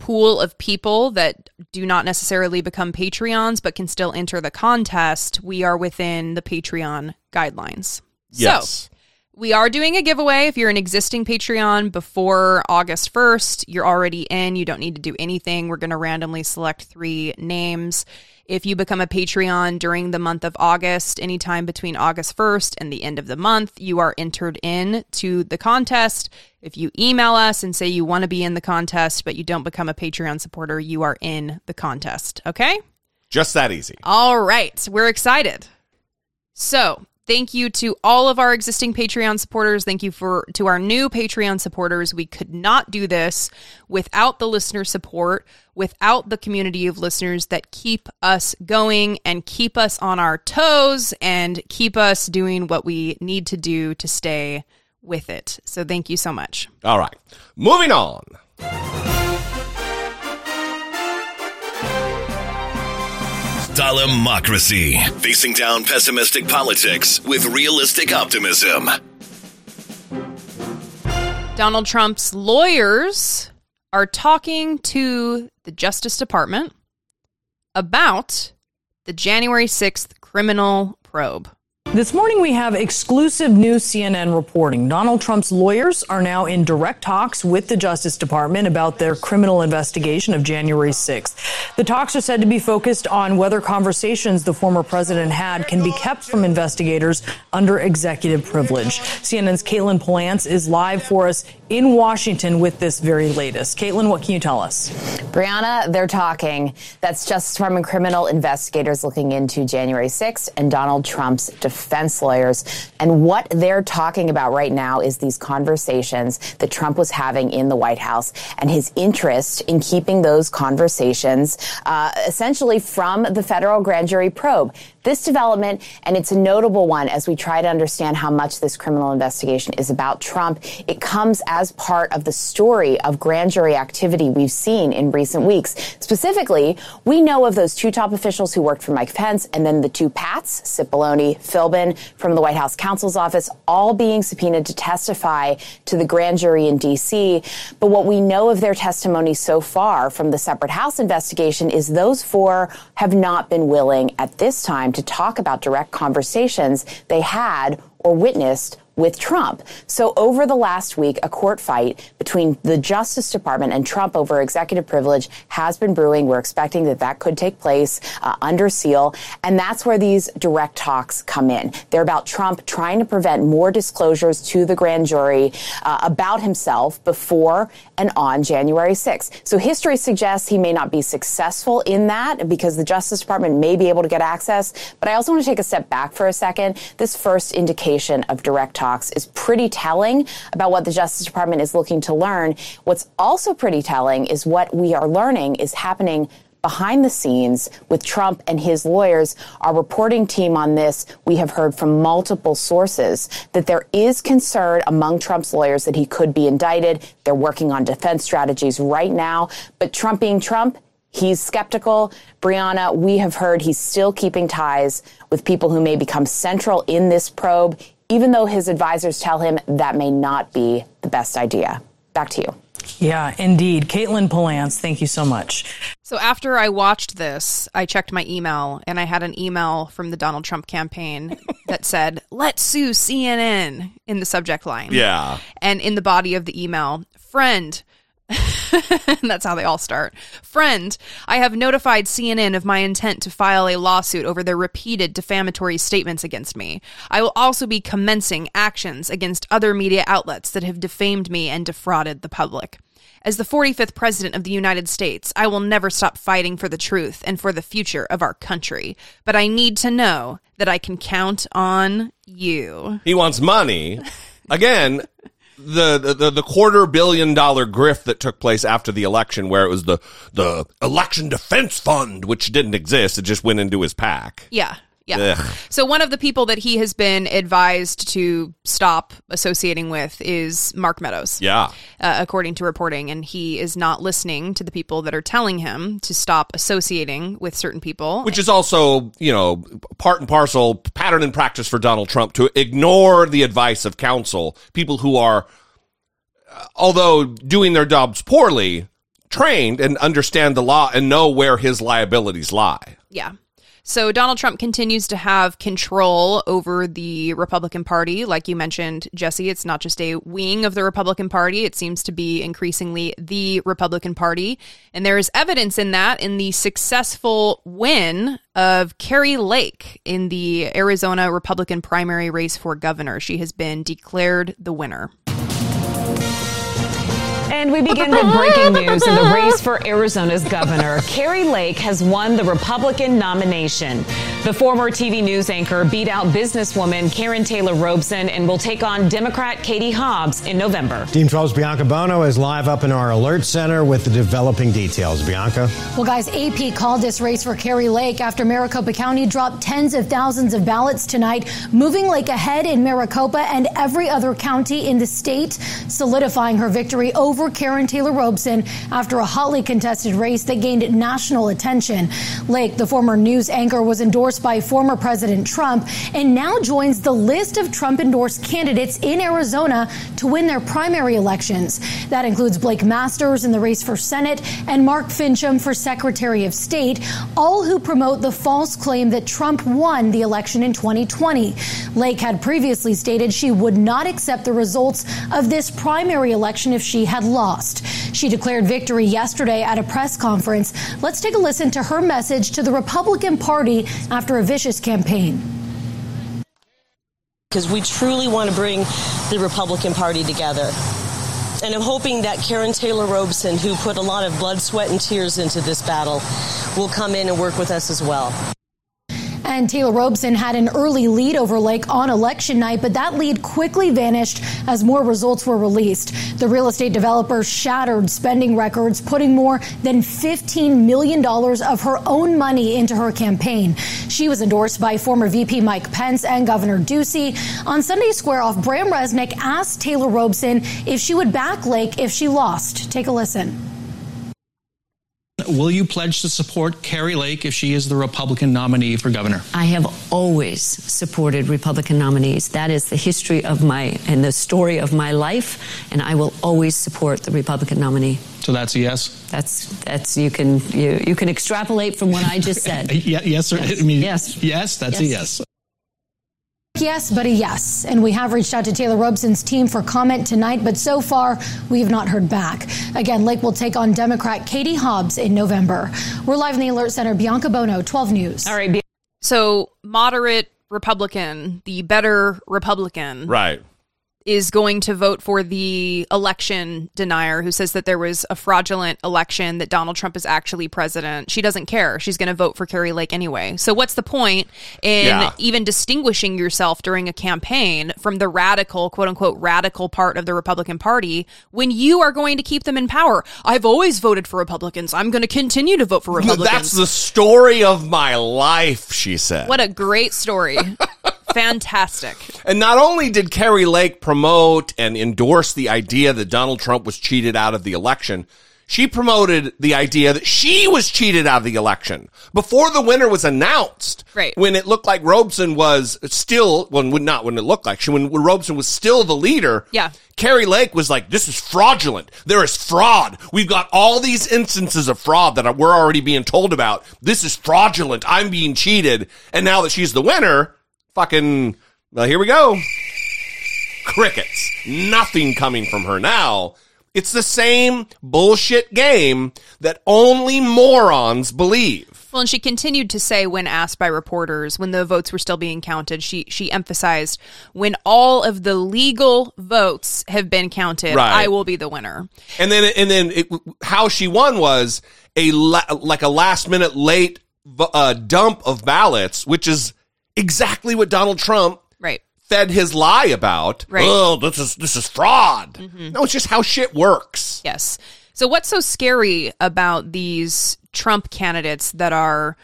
Speaker 2: pool of people that do not necessarily become Patreons but can still enter the contest, we are within the Patreon guidelines.
Speaker 1: Yes.
Speaker 2: So, we are doing a giveaway. If you're an existing Patreon before August 1st, you're already in. You don't need to do anything. We're going to randomly select three names. If you become a Patreon during the month of August, anytime between August 1st and the end of the month, you are entered in to the contest. If you email us and say you want to be in the contest, but you don't become a Patreon supporter, you are in the contest. Okay?
Speaker 1: Just that easy.
Speaker 2: All right, we're excited. So, thank you to all of our existing Patreon supporters. Thank you for to our new Patreon supporters. We could not do this without the listener support, without the community of listeners that keep us going and keep us on our toes and keep us doing what we need to do to stay with it. So, thank you so much.
Speaker 1: All right. Moving on.
Speaker 19: Democracy. Facing down pessimistic politics with realistic optimism.
Speaker 2: Donald Trump's lawyers are talking to the Justice Department about the January 6th criminal probe.
Speaker 15: This morning, we have exclusive new CNN reporting. Donald Trump's lawyers are now in direct talks with the Justice Department about their criminal investigation of January 6th. The talks are said to be focused on whether conversations the former president had can be kept from investigators under executive privilege. CNN's Katelyn Polantz is live for us in Washington with this very latest. Caitlin, what can you tell us?
Speaker 20: Brianna, they're talking. That's just from criminal investigators looking into January 6th and Donald Trump's defense. Defense lawyers. And what they're talking about right now is these conversations that Trump was having in the White House and his interest in keeping those conversations uh, essentially from the federal grand jury probe. This development, and it's a notable one as we try to understand how much this criminal investigation is about Trump, it comes as part of the story of grand jury activity we've seen in recent weeks. Specifically, we know of those two top officials who worked for Mike Pence and then the two Pats, Cipollone, From the White House counsel's office, all being subpoenaed to testify to the grand jury in D.C. But what we know of their testimony so far from the separate House investigation is those four have not been willing at this time to talk about direct conversations they had or witnessed with Trump. So over the last week, a court fight between the Justice Department and Trump over executive privilege has been brewing. We're expecting that that could take place uh, under seal. And that's where these direct talks come in. They're about Trump trying to prevent more disclosures to the grand jury uh, about himself before and on January 6th. So history suggests he may not be successful in that because the Justice Department may be able to get access. But I also want to take a step back for a second. This first indication of direct talks is pretty telling about what the Justice Department is looking to learn. What's also pretty telling is what we are learning is happening behind the scenes with Trump and his lawyers. Our reporting team on this, we have heard from multiple sources that there is concern among Trump's lawyers that he could be indicted. They're working on defense strategies right now. But Trump being Trump, He's skeptical. Brianna, we have heard he's still keeping ties with people who may become central in this probe even though his advisors tell him that may not be the best idea. Back to you.
Speaker 15: Yeah, indeed. Katelyn Polantz, thank you so much.
Speaker 2: So after I watched this, I checked my email and I had an email from the Donald Trump campaign that said, let's sue CNN in the subject line.
Speaker 1: Yeah.
Speaker 2: And in the body of the email, friend, That's how they all start. Friend, I have notified CNN of my intent to file a lawsuit over their repeated defamatory statements against me. I will also be commencing actions against other media outlets that have defamed me and defrauded the public. As the 45th President of the United States, I will never stop fighting for the truth and for the future of our country. But I need to know that I can count on you.
Speaker 1: He wants money. Again, the, the the quarter billion dollar grift that took place after the election, where it was the the election defense fund, which didn't exist, it just went into his pack.
Speaker 2: Yeah. Yeah. Ugh. So one of the people that he has been advised to stop associating with is Mark Meadows.
Speaker 1: Yeah.
Speaker 2: Uh, according to reporting, and he is not listening to the people that are telling him to stop associating with certain people.
Speaker 1: Which is also, you know, part and parcel pattern and practice for Donald Trump to ignore the advice of counsel, people who are uh, although doing their jobs poorly, trained and understand the law and know where his liabilities lie.
Speaker 2: Yeah. So Donald Trump continues to have control over the Republican Party. Like you mentioned, Jesse, it's not just a wing of the Republican Party. It seems to be increasingly the Republican Party. And there is evidence in that in the successful win of Kari Lake in the Arizona Republican primary race for governor. She has been declared the winner.
Speaker 21: And we begin with breaking news in the race for Arizona's governor. Kari Lake has won the Republican nomination. The former TV news anchor beat out businesswoman Karrin Taylor Robson and will take on Democrat Katie Hobbs in November.
Speaker 22: Team 12's Bianca Buono is live up in our alert center with the developing details. Bianca.
Speaker 23: Well, guys, AP called this race for Kari Lake after Maricopa County dropped tens of thousands of ballots tonight, moving Lake ahead in Maricopa and every other county in the state, solidifying her victory over Karrin Taylor Robson after a hotly contested race that gained national attention. Lake, the former news anchor, was endorsed by former President Trump and now joins the list of Trump endorsed candidates in Arizona to win their primary elections. That includes Blake Masters in the race for Senate and Mark Finchem for Secretary of State, all who promote the false claim that Trump won the election in 2020. Lake had previously stated she would not accept the results of this primary election if she had lost. She declared victory yesterday at a press conference. Let's take a listen to her message to the Republican Party after a vicious campaign.
Speaker 24: Because we truly want to bring the Republican Party together. And I'm hoping that Karrin Taylor Robson, who put a lot of blood, sweat, and tears into this battle, will come in and work with us as well.
Speaker 23: And Taylor Robson had an early lead over Lake on election night, but that lead quickly vanished as more results were released. The real estate developer shattered spending records, putting more than $15 million of her own money into her campaign. She was endorsed by former VP Mike Pence and Governor Ducey. On Sunday Square Off, Bram Resnick asked Taylor Robson if she would back Lake if she lost. Take a listen.
Speaker 25: Will you pledge to support Kari Lake if she is the Republican nominee for governor?
Speaker 26: I have always supported Republican nominees. That is the history of my and the story of my life, and I will always support the Republican nominee.
Speaker 25: So that's a yes.
Speaker 26: That's that's you can you, you can extrapolate from what I just said.
Speaker 25: yeah, yes, or
Speaker 26: Yes.
Speaker 25: I mean,
Speaker 26: Yes.
Speaker 25: yes, that's
Speaker 26: Yes.
Speaker 25: a yes.
Speaker 23: Yes, but a yes. And we have reached out to Taylor Robson's team for comment tonight, but so far we have not heard back. Again, Lake will take on Democrat Katie Hobbs in November. We're live in the Alert Center. Bianca Buono, 12 News.
Speaker 2: All right. So, moderate Republican, the better Republican,
Speaker 1: Right.
Speaker 2: Is going to vote for the election denier who says that there was a fraudulent election, that Donald Trump is actually president. She doesn't care. She's going to vote for Kari Lake anyway. So, what's the point in
Speaker 1: Yeah.
Speaker 2: even distinguishing yourself during a campaign from the radical, quote unquote, radical part of the Republican Party when you are going to keep them in power? I've always voted for Republicans. I'm going to continue to vote for Republicans.
Speaker 1: That's the story of my life, she said.
Speaker 2: What a great story. Fantastic.
Speaker 1: And not only did Kari Lake promote and endorse the idea that Donald Trump was cheated out of the election, she promoted the idea that she was cheated out of the election before the winner was announced.
Speaker 2: Right.
Speaker 1: When it looked like Robson was still, well, not when it looked like she, when, when Robson was still the leader.
Speaker 2: Yeah.
Speaker 1: Kari Lake was like, this is fraudulent. There is fraud. We've got all these instances of fraud that we're already being told about. This is fraudulent. I'm being cheated. And now that she's the winner, fucking, well, here we go. Crickets. Nothing coming from her now. It's the same bullshit game that only morons believe.
Speaker 2: Well, and she continued to say when asked by reporters when the votes were still being counted, she she emphasized when all of the legal votes have been counted,
Speaker 1: Right.
Speaker 2: I will be the winner.
Speaker 1: And then, and then it, how she won was a la- like a last minute late uh, dump of ballots, which is exactly what Donald Trump
Speaker 2: Right.
Speaker 1: fed his lie about.
Speaker 2: Right.
Speaker 1: Oh, this is this is fraud. Mm-hmm. No, it's just how shit works.
Speaker 2: Yes. So what's so scary about these Trump candidates that are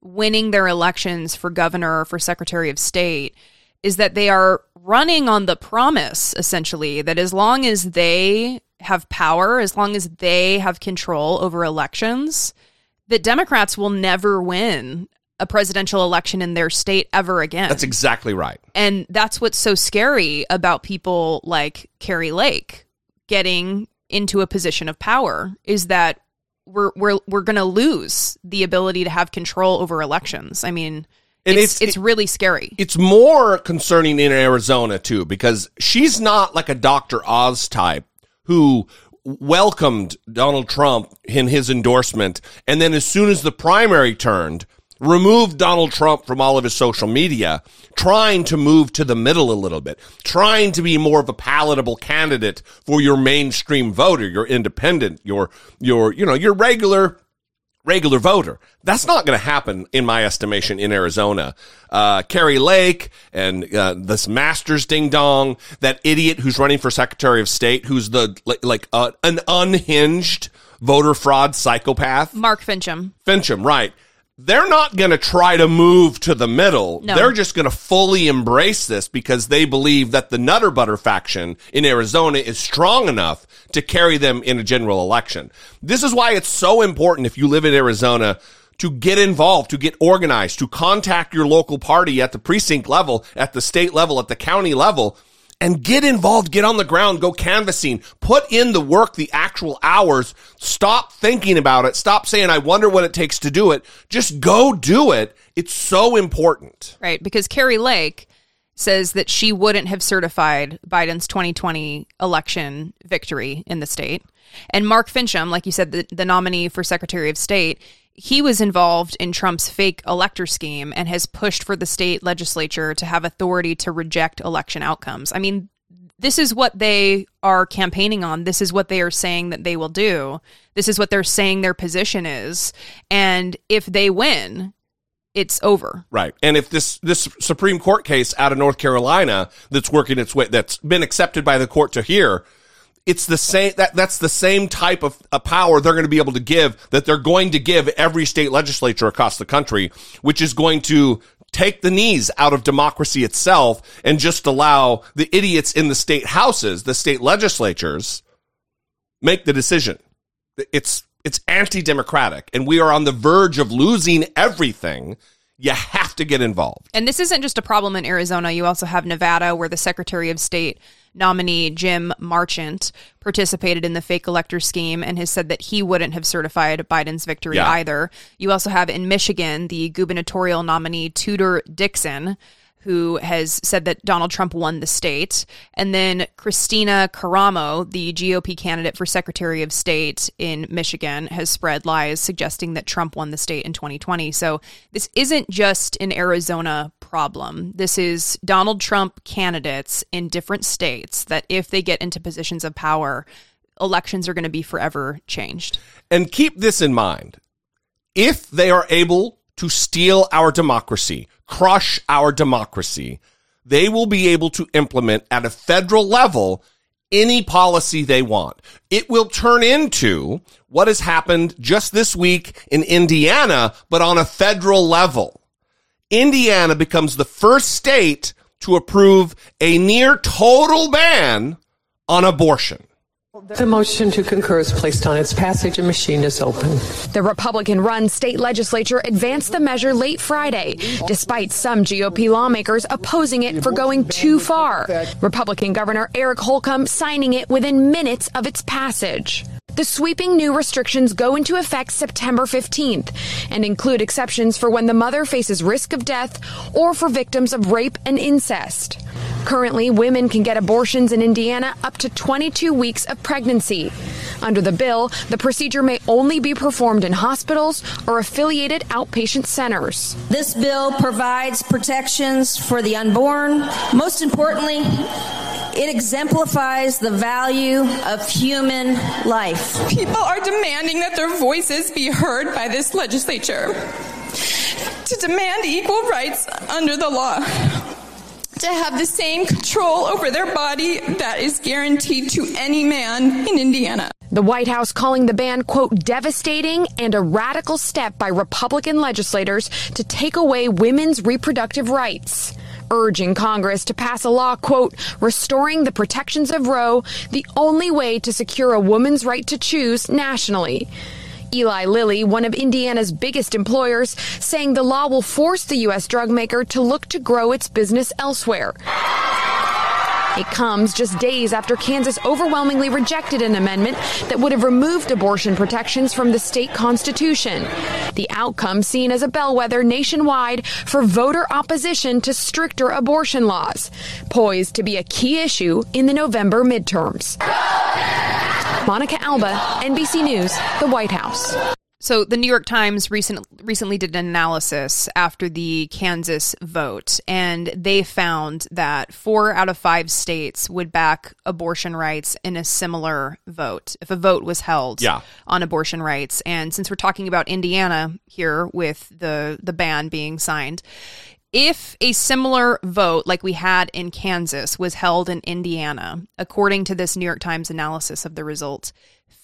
Speaker 2: winning their elections for governor or for secretary of state is that they are running on the promise essentially that as long as they have power, as long as they have control over elections, that Democrats will never win a presidential election in their state ever again.
Speaker 1: That's exactly right.
Speaker 2: And that's what's so scary about people like Kari Lake getting into a position of power is that we're we're we're going to lose the ability to have control over elections. I mean,
Speaker 1: And
Speaker 2: it's
Speaker 1: it's-
Speaker 2: it's, really scary.
Speaker 1: It's more concerning in Arizona too, because she's not like a Dr. Oz type who welcomed Donald Trump in his endorsement. And then as soon as the primary turned, removed Donald Trump from all of his social media, trying to move to the middle a little bit, trying to be more of a palatable candidate for your mainstream voter, your independent, your, your, you know, your regular regular voter. That's not going to happen, in my estimation, in Arizona. Uh, Kari Lake and uh, this Masters ding dong, that idiot who's running for Secretary of State, who's the like, like uh, an unhinged voter fraud psychopath.
Speaker 2: Mark Finchem.
Speaker 1: Finchem, right. They're not going to try to move to the middle.
Speaker 2: No.
Speaker 1: They're just going to fully embrace this because they believe that the Nutter Butter faction in Arizona is strong enough to carry them in a general election. This is why it's so important if you live in Arizona to get involved, to get organized, to contact your local party at the precinct level, at the state level, at the county level, and get involved, get on the ground, go canvassing, put in the work, the actual hours. Stop thinking about it. Stop saying, I wonder what it takes to do it. Just go do it. It's so important.
Speaker 2: Right, because Kari Lake says that she wouldn't have certified Biden's 2020 election victory in the state. And Mark Finchem, like you said, the, the nominee for Secretary of State, he was involved in Trump's fake elector scheme and has pushed for the state legislature to have authority to reject election outcomes. I mean, this is what they are campaigning on. This is what they are saying that they will do. This is what they're saying their position is. And if they win, it's over.
Speaker 1: Right. And if this this Supreme Court case out of North Carolina that's working its way that's been accepted by the court to hear, it's the same that that's the same type of a power they're going to be able to give that they're going to give every state legislature across the country, which is going to take the knees out of democracy itself and just allow the idiots in the state houses, the state legislatures make the decision. It's it's anti-democratic and we are on the verge of losing everything. You have to get involved.
Speaker 2: And this isn't just a problem in Arizona. You also have Nevada, where the Secretary of State nominee Jim Marchant participated in the fake elector scheme and has said that he wouldn't have certified Biden's victory
Speaker 1: Yeah.
Speaker 2: either. You also have in Michigan the gubernatorial nominee Tudor Dixon. Who has said that Donald Trump won the state. And then Kristina Karamo, the GOP candidate for Secretary of State in Michigan, has spread lies suggesting that Trump won the state in 2020. So this isn't just an Arizona problem. This is Donald Trump candidates in different states that if they get into positions of power, elections are going to be forever changed.
Speaker 1: And keep this in mind. If they are able to steal our democracy, crush our democracy, they will be able to implement at a federal level any policy they want. It will turn into what has happened just this week in Indiana, but on a federal level. Indiana becomes the first state to approve a near total ban on abortion.
Speaker 27: The motion to concur is placed on its passage and machine is open.
Speaker 28: The Republican run state legislature advanced the measure late Friday, despite some GOP lawmakers opposing it for going too far. Republican Governor Eric Holcomb signing it within minutes of its passage. The sweeping new restrictions go into effect September 15th and include exceptions for when the mother faces risk of death or for victims of rape and incest. Currently, women can get abortions in Indiana up to 22 weeks of pregnancy. Under the bill, the procedure may only be performed in hospitals or affiliated outpatient centers.
Speaker 29: This bill provides protections for the unborn. Most importantly, it exemplifies the value of human life.
Speaker 30: People are demanding that their voices be heard by this legislature. To demand equal rights under the law. To have the same control over their body that is guaranteed to any man in Indiana.
Speaker 28: The White House calling the ban, quote, devastating and a radical step by Republican legislators to take away women's reproductive rights. Urging Congress to pass a law, quote, restoring the protections of Roe, the only way to secure a woman's right to choose nationally. Eli Lilly, one of Indiana's biggest employers, saying the law will force the U.S. drug maker to look to grow its business elsewhere. It comes just days after Kansas overwhelmingly rejected an amendment that would have removed abortion protections from the state constitution. The outcome seen as a bellwether nationwide for voter opposition to stricter abortion laws, poised to be a key issue in the November midterms. Monica Alba, NBC News, the White House.
Speaker 2: So the New York Times recent, recently did an analysis after the Kansas vote, and they found that four out of five states would back abortion rights in a similar vote if a vote was held
Speaker 1: Yeah.
Speaker 2: on abortion rights. And since we're talking about Indiana here with the the ban being signed, if a similar vote like we had in Kansas was held in Indiana, according to this New York Times analysis of the results,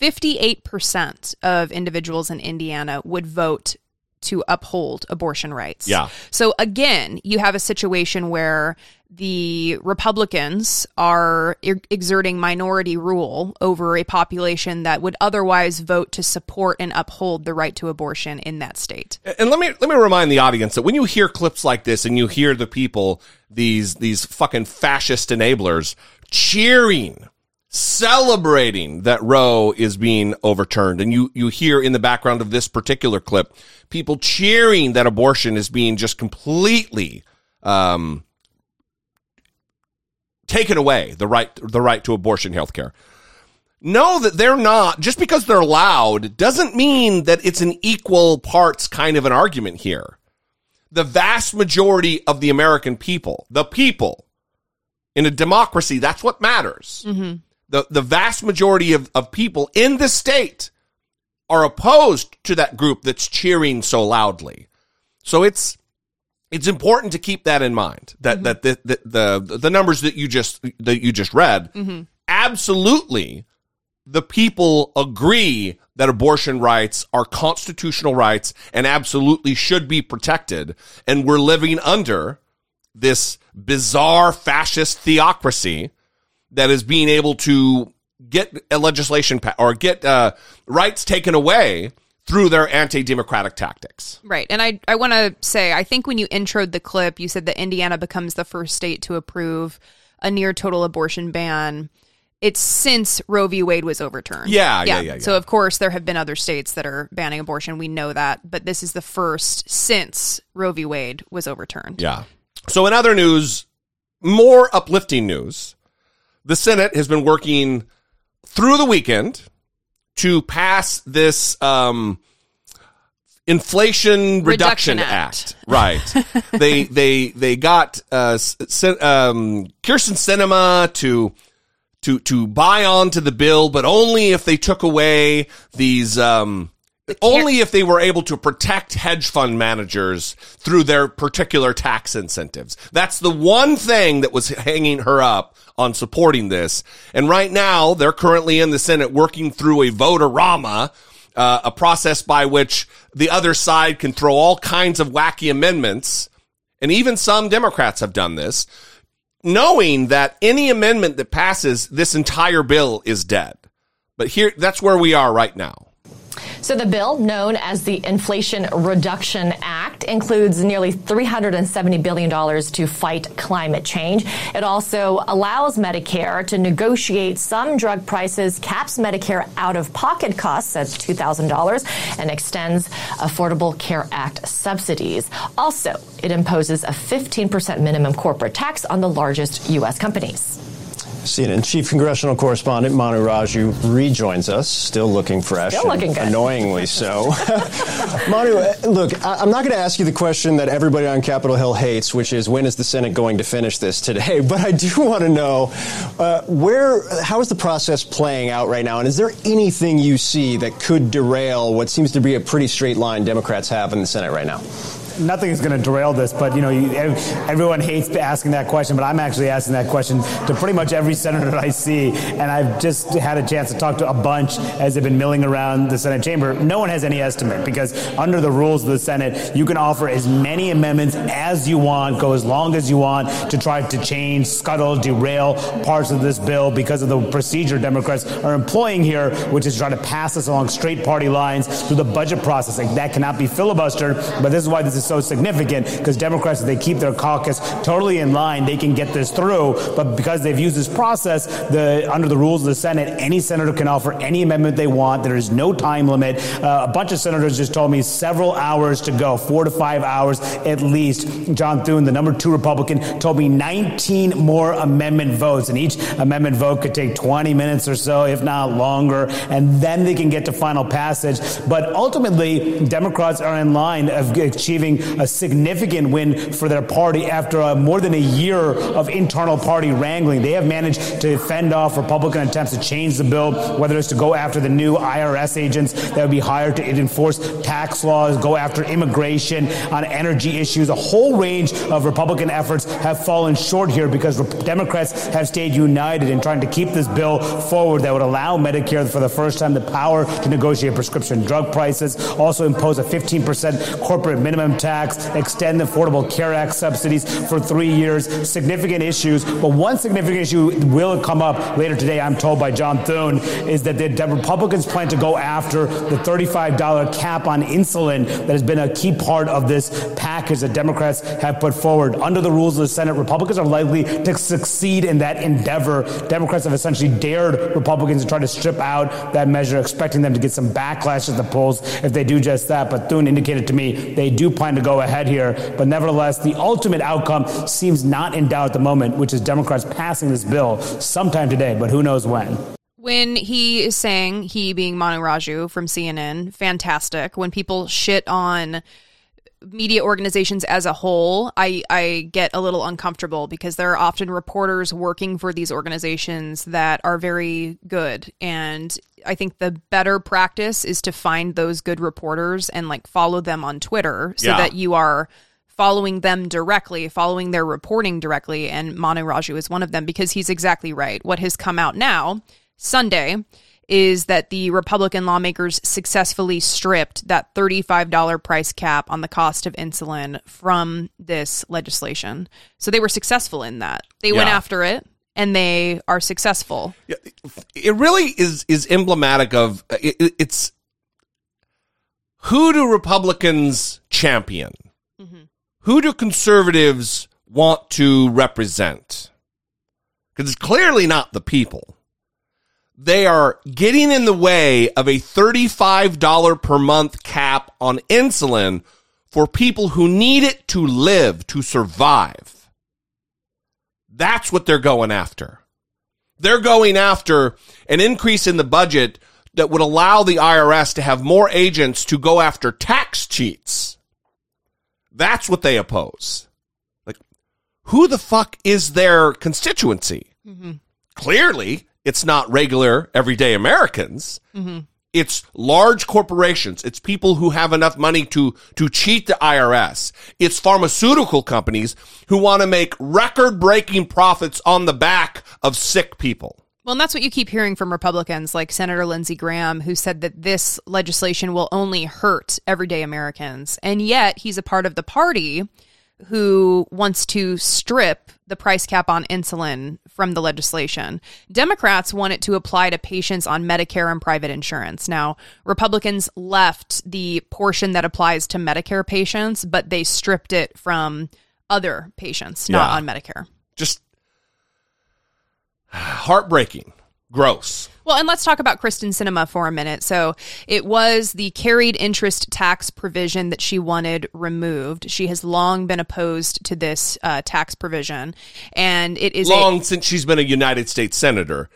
Speaker 2: 58% of individuals in Indiana would vote to uphold abortion rights.
Speaker 1: Yeah.
Speaker 2: So again, you have a situation where the Republicans are exerting minority rule over a population that would otherwise vote to support and uphold the right to abortion in that state.
Speaker 1: And let me let me remind the audience that when you hear clips like this and you hear the people these these fucking fascist enablers cheering celebrating that Roe is being overturned. And you you hear in the background of this particular clip people cheering that abortion is being just completely um taken away the right the right to abortion health care know that they're not. Just because they're loud doesn't mean that it's an equal parts kind of an argument here. The vast majority of the american people the people in a democracy that's what matters.
Speaker 2: Mm-hmm.
Speaker 1: The the vast majority of, of people in the state are opposed to that group that's cheering so loudly. So it's it's important to keep that in mind that that the, the the the numbers that you just that you just read
Speaker 2: Mhm.
Speaker 1: absolutely the people agree that abortion rights are constitutional rights and absolutely should be protected. And we're living under this bizarre fascist theocracy that is being able to get a legislation pa- or get uh, rights taken away through their anti-democratic tactics
Speaker 2: Right. And I, I want to say, I think when you introed the clip, you said that Indiana becomes the first state to approve a near total abortion ban. It's since Roe v. Wade was overturned.
Speaker 1: Yeah, yeah, yeah,
Speaker 2: So, of course, there have been other states that are banning abortion. We know that. But this is the first since Roe v. Wade was overturned.
Speaker 1: Yeah. So, in other news, more uplifting news, the Senate has been working through the weekend to pass this um, Inflation Reduction,
Speaker 2: Reduction
Speaker 1: Act. Right. they they they got uh, um, Kyrsten Sinema to to to buy onto the bill, but only if they took away these. Um, only if they were able to protect hedge fund managers through their particular tax incentives. That's the one thing that was hanging her up on supporting this. And right now, they're currently in the Senate working through a vote-a-rama, uh, a process by which the other side can throw all kinds of wacky amendments. And even some Democrats have done this, knowing that any amendment that passes this entire bill is dead. But here, that's where we are right now.
Speaker 31: So the bill, known as the Inflation Reduction Act, includes nearly $370 billion to fight climate change. It also allows Medicare to negotiate some drug prices, caps Medicare out-of-pocket costs at $2,000, and extends Affordable Care Act subsidies. Also, it imposes a 15% minimum corporate tax on the largest U.S. companies.
Speaker 22: CNN chief congressional correspondent Manu Raju rejoins us, still looking fresh.
Speaker 31: Still looking good.
Speaker 22: Annoyingly so. Manu, uh, look, I- I'm not going to ask you the question that everybody on Capitol Hill hates, which is when is the Senate going to finish this today? But I do want to know uh, where, how is the process playing out right now? And is there anything you see that could derail what seems to be a pretty straight line Democrats have in the Senate right now?
Speaker 32: Nothing is going to derail this, but you know, you, everyone hates asking that question, but I'm actually asking that question to pretty much every senator that I see, and I've just had a chance to talk to a bunch as they've been milling around the Senate chamber. No one has any estimate because under the rules of the Senate, you can offer as many amendments as you want, go as long as you want to try to change, scuttle, derail parts of this bill because of the procedure Democrats are employing here, which is trying to pass this along straight party lines through the budget process. Like, that cannot be filibustered, but this is why this is so significant because Democrats, if they keep their caucus totally in line, they can get this through. But because they've used this process, the under the rules of the Senate, any senator can offer any amendment they want. There is no time limit. Uh, a bunch of senators just told me several hours to go, four to five hours at least. John Thune, the number two Republican, told me 19 more amendment votes, and each amendment vote could take 20 minutes or so, if not longer, and then they can get to final passage. But ultimately, Democrats are in line of achieving a significant win for their party after uh, more than a year of internal party wrangling. They have managed to fend off Republican attempts to change the bill, whether it's to go after the new IRS agents that would be hired to enforce tax laws, go after immigration, on energy issues. A whole range of Republican efforts have fallen short here because Democrats have stayed united in trying to keep this bill forward that would allow Medicare for the first time the power to negotiate prescription drug prices, also impose a 15% corporate minimum tax, extend the Affordable Care Act subsidies for three years. Significant issues, but one significant issue will come up later today, I'm told by John Thune, is that the Republicans plan to go after the $35 cap on insulin that has been a key part of this package that Democrats have put forward. Under the rules of the Senate, Republicans are likely to succeed in that endeavor. Democrats have essentially dared Republicans to try to strip out that measure, expecting them to get some backlash at the polls if they do just that. But Thune indicated to me they do plan to go ahead here. But nevertheless, the ultimate outcome seems not in doubt at the moment, which is Democrats passing this bill sometime today, but who knows when.
Speaker 2: When he is saying, he being Manu Raju from CNN, fantastic. When people shit on media organizations as a whole, I, I get a little uncomfortable because there are often reporters working for these organizations that are very good. And I think the better practice is to find those good reporters and like follow them on Twitter so
Speaker 1: Yeah.
Speaker 2: that you are following them directly, following their reporting directly, and Manu Raju is one of them because he's exactly right. What has come out now, Sunday, is that the Republican lawmakers successfully stripped that $35 price cap on the cost of insulin from this legislation. So they were successful in that. They went after it and they are successful.
Speaker 1: it really is is emblematic of it, it- it's who do Republicans champion? Mm-hmm. Who do conservatives want to represent? Because it's clearly not the people. They are getting in the way of a $35 per month cap on insulin for people who need it to live, to survive. That's what they're going after. They're going after an increase in the budget that would allow the IRS to have more agents to go after tax cheats. That's what they oppose. Like, who the fuck is their constituency? Mm-hmm. Clearly, it's not regular, everyday Americans. Mm-hmm. It's large corporations. It's people who have enough money to, to cheat the IRS. It's pharmaceutical companies who want to make record breaking profits on the back of sick people.
Speaker 2: Well, and that's what you keep hearing from Republicans like Senator Lindsey Graham, who said that this legislation will only hurt everyday Americans. And yet he's a part of the party who wants to strip the price cap on insulin from the legislation. Democrats want it to apply to patients on Medicare and private insurance. Now, Republicans left the portion that applies to Medicare patients, but they stripped it from other patients, not
Speaker 1: Yeah.
Speaker 2: on Medicare.
Speaker 1: Just heartbreaking, gross.
Speaker 2: Well, and let's talk about Kyrsten Sinema for a minute. So it was the carried interest tax provision that she wanted removed. She has long been opposed to this uh, tax provision, and it is a-
Speaker 1: long since she's been a United States senator.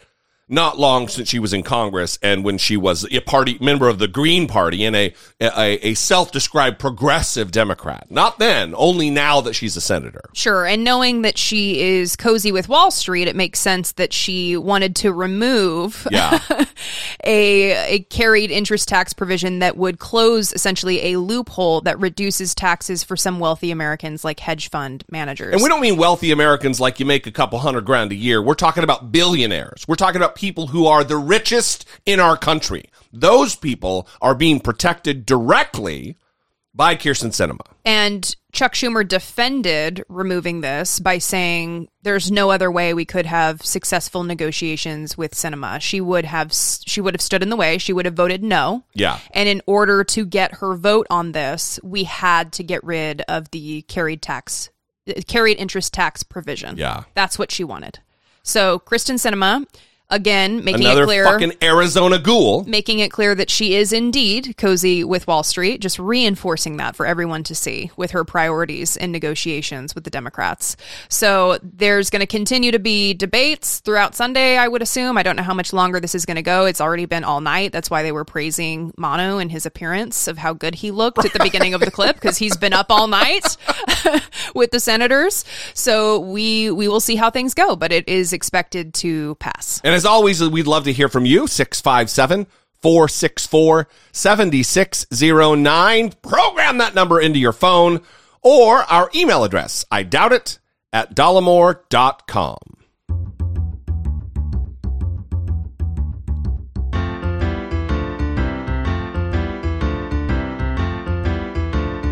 Speaker 1: Not long since she was in Congress, and when she was a party member of the Green Party and a a, a self-described progressive Democrat. Not then, only now that she's a senator.
Speaker 2: Sure. And knowing that she is cozy with Wall Street, it makes sense that she wanted to remove
Speaker 1: Yeah.
Speaker 2: a, a carried interest tax provision that would close essentially a loophole that reduces taxes for some wealthy Americans like hedge fund managers.
Speaker 1: And we don't mean wealthy Americans like you make a couple hundred grand a year. We're talking about billionaires. We're talking about people who are the richest in our country. Those people are being protected directly by Kyrsten Sinema.
Speaker 2: And Chuck Schumer defended removing this by saying there's no other way we could have successful negotiations with Sinema. She would have she would have stood in the way. She would have voted no.
Speaker 1: Yeah.
Speaker 2: And in order to get her vote on this, we had to get rid of the carried tax carried interest tax provision.
Speaker 1: Yeah.
Speaker 2: That's what she wanted. So Kyrsten Sinema again making
Speaker 1: Another
Speaker 2: it clear
Speaker 1: fucking Arizona ghoul.
Speaker 2: making it clear that she is indeed cozy with Wall Street, just reinforcing that for everyone to see with her priorities in negotiations with the Democrats. So there's going to continue to be debates throughout Sunday, I would assume. I don't know how much longer this is going to go. It's already been all night. That's why they were praising Manu and his appearance of how good he looked at the beginning of the clip because he's been up all night with the senators. So we we will see how things go, but it is expected to pass.
Speaker 1: And as always, we'd love to hear from you. 657 464 7609. Program that number into your phone or our email address. I doubt it at dollemore.com.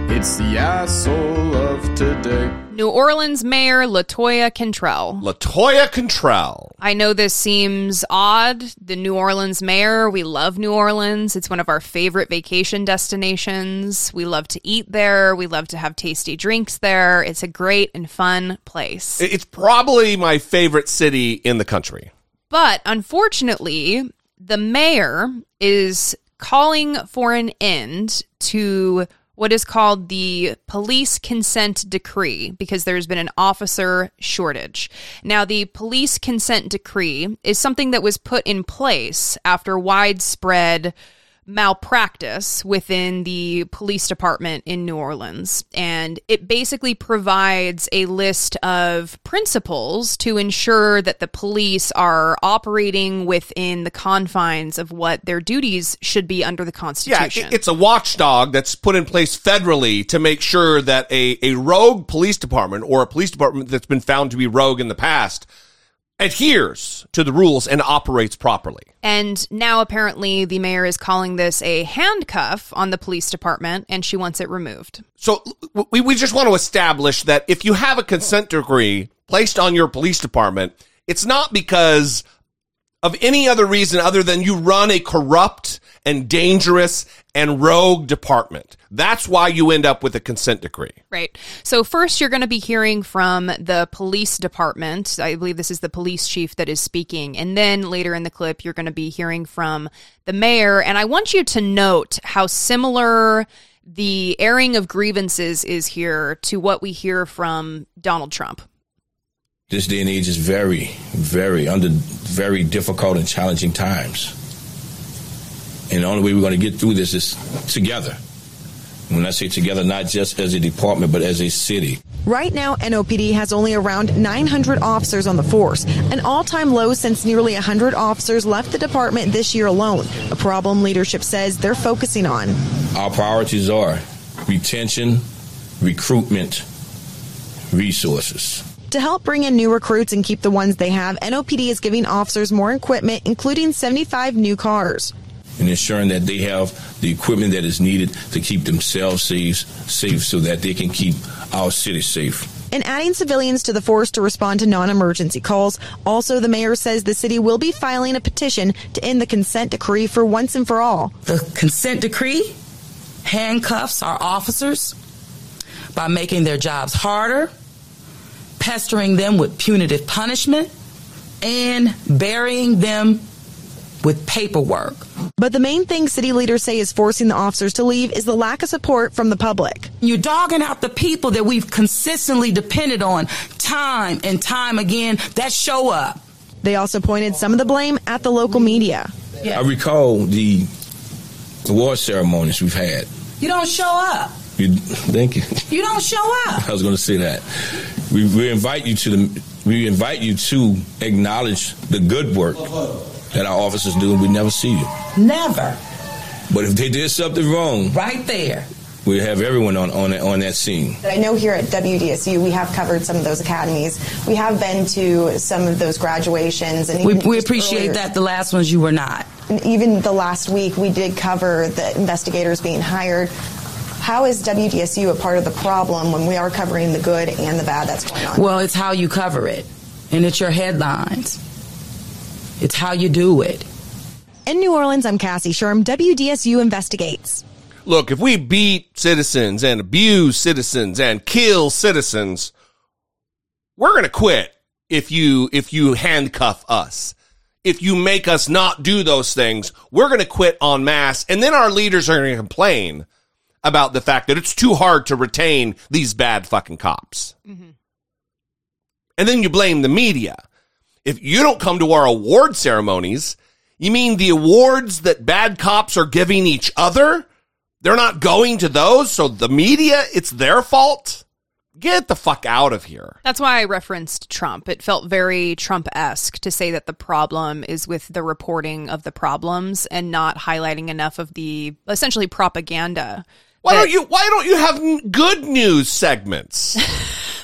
Speaker 33: It's the asshole of today.
Speaker 2: New Orleans Mayor Latoya Cantrell.
Speaker 1: Latoya Cantrell.
Speaker 2: I know this seems odd. The New Orleans mayor, we love New Orleans. It's one of our favorite vacation destinations. We love to eat there. We love to have tasty drinks there. It's a great and fun place.
Speaker 1: It's probably my favorite city in the country.
Speaker 2: But unfortunately, the mayor is calling for an end to what is called the police consent decree because there's been an officer shortage. Now, the police consent decree is something that was put in place after widespread malpractice within the police department in New Orleans. And it basically provides a list of principles to ensure that the police are operating within the confines of what their duties should be under the Constitution.
Speaker 1: it- it's a watchdog that's put in place federally to make sure that a, a rogue police department or a police department that's been found to be rogue in the past adheres to the rules and operates properly.
Speaker 2: And now apparently the mayor is calling this a handcuff on the police department and she wants it removed.
Speaker 1: So we, we just want to establish that if you have a consent decree placed on your police department, it's not because of any other reason other than you run a corrupt and dangerous and rogue department. That's why you end up with a consent decree.
Speaker 2: Right. So first you're going to be hearing from the police department. I believe this is the police chief that is speaking. And then later in the clip you're going to be hearing from the mayor and I want you to note how similar the airing of grievances is here to what we hear from Donald Trump.
Speaker 34: This day and age is very, very under very difficult and challenging times. And the only way we're going to get through this is together. When I say together, not just as a department, but as a city.
Speaker 35: Right now, NOPD has only around 900 officers on the force, an all time low since nearly 100 officers left the department this year alone, a problem leadership says they're focusing on.
Speaker 34: Our priorities are retention, recruitment, resources.
Speaker 35: To help bring in new recruits and keep the ones they have, NOPD is giving officers more equipment, including 75 new cars.
Speaker 34: And ensuring that they have the equipment that is needed to keep themselves safe, safe so that they can keep our city safe.
Speaker 35: And adding civilians to the force to respond to non emergency calls. Also, the mayor says the city will be filing a petition to end the consent decree for once and for all.
Speaker 36: The consent decree handcuffs our officers by making their jobs harder, pestering them with punitive punishment, and burying them with paperwork.
Speaker 35: But the main thing city leaders say is forcing the officers to leave is the lack of support from the public.
Speaker 36: You're dogging out the people that we've consistently depended on time and time again that show up.
Speaker 35: They also pointed some of the blame at the local media.
Speaker 34: I recall the award ceremonies we've had.
Speaker 36: You don't show up.
Speaker 34: You, thank you.
Speaker 36: You don't show up.
Speaker 34: I was going to say that. We, we invite you to the. We invite you to acknowledge the good work that our officers do, and we never see you.
Speaker 36: Never.
Speaker 34: But if they did something wrong,
Speaker 36: Right there.
Speaker 34: we have everyone on on that, on that scene.
Speaker 35: I know here at WDSU we have covered some of those academies. We have been to some of those graduations, and
Speaker 36: We, we appreciate
Speaker 35: earlier-
Speaker 36: that. The last ones you were not.
Speaker 35: And even the last week, we did cover the investigators being hired. How is WDSU a part of the problem when we are covering the good and the bad that's going on?
Speaker 36: Well, it's how you cover it, and it's your headlines. It's how you do it.
Speaker 35: In New Orleans, I'm Cassie Schirm. WDSU investigates.
Speaker 1: Look, if we beat citizens and abuse citizens and kill citizens, we're going to quit if you if you handcuff us. If you make us not do those things, we're going to quit en masse and then our leaders are going to complain about the fact that it's too hard to retain these bad fucking cops. Mm-hmm. And then you blame the media. If you don't come to our award ceremonies, you mean the awards that bad cops are giving each other? They're not going to those, so the media, it's their fault? Get the fuck out of here.
Speaker 2: That's why I referenced Trump. It felt very Trump esque to say that the problem is with the reporting of the problems and not highlighting enough of the essentially propaganda.
Speaker 1: Why don't you why don't you have good news segments?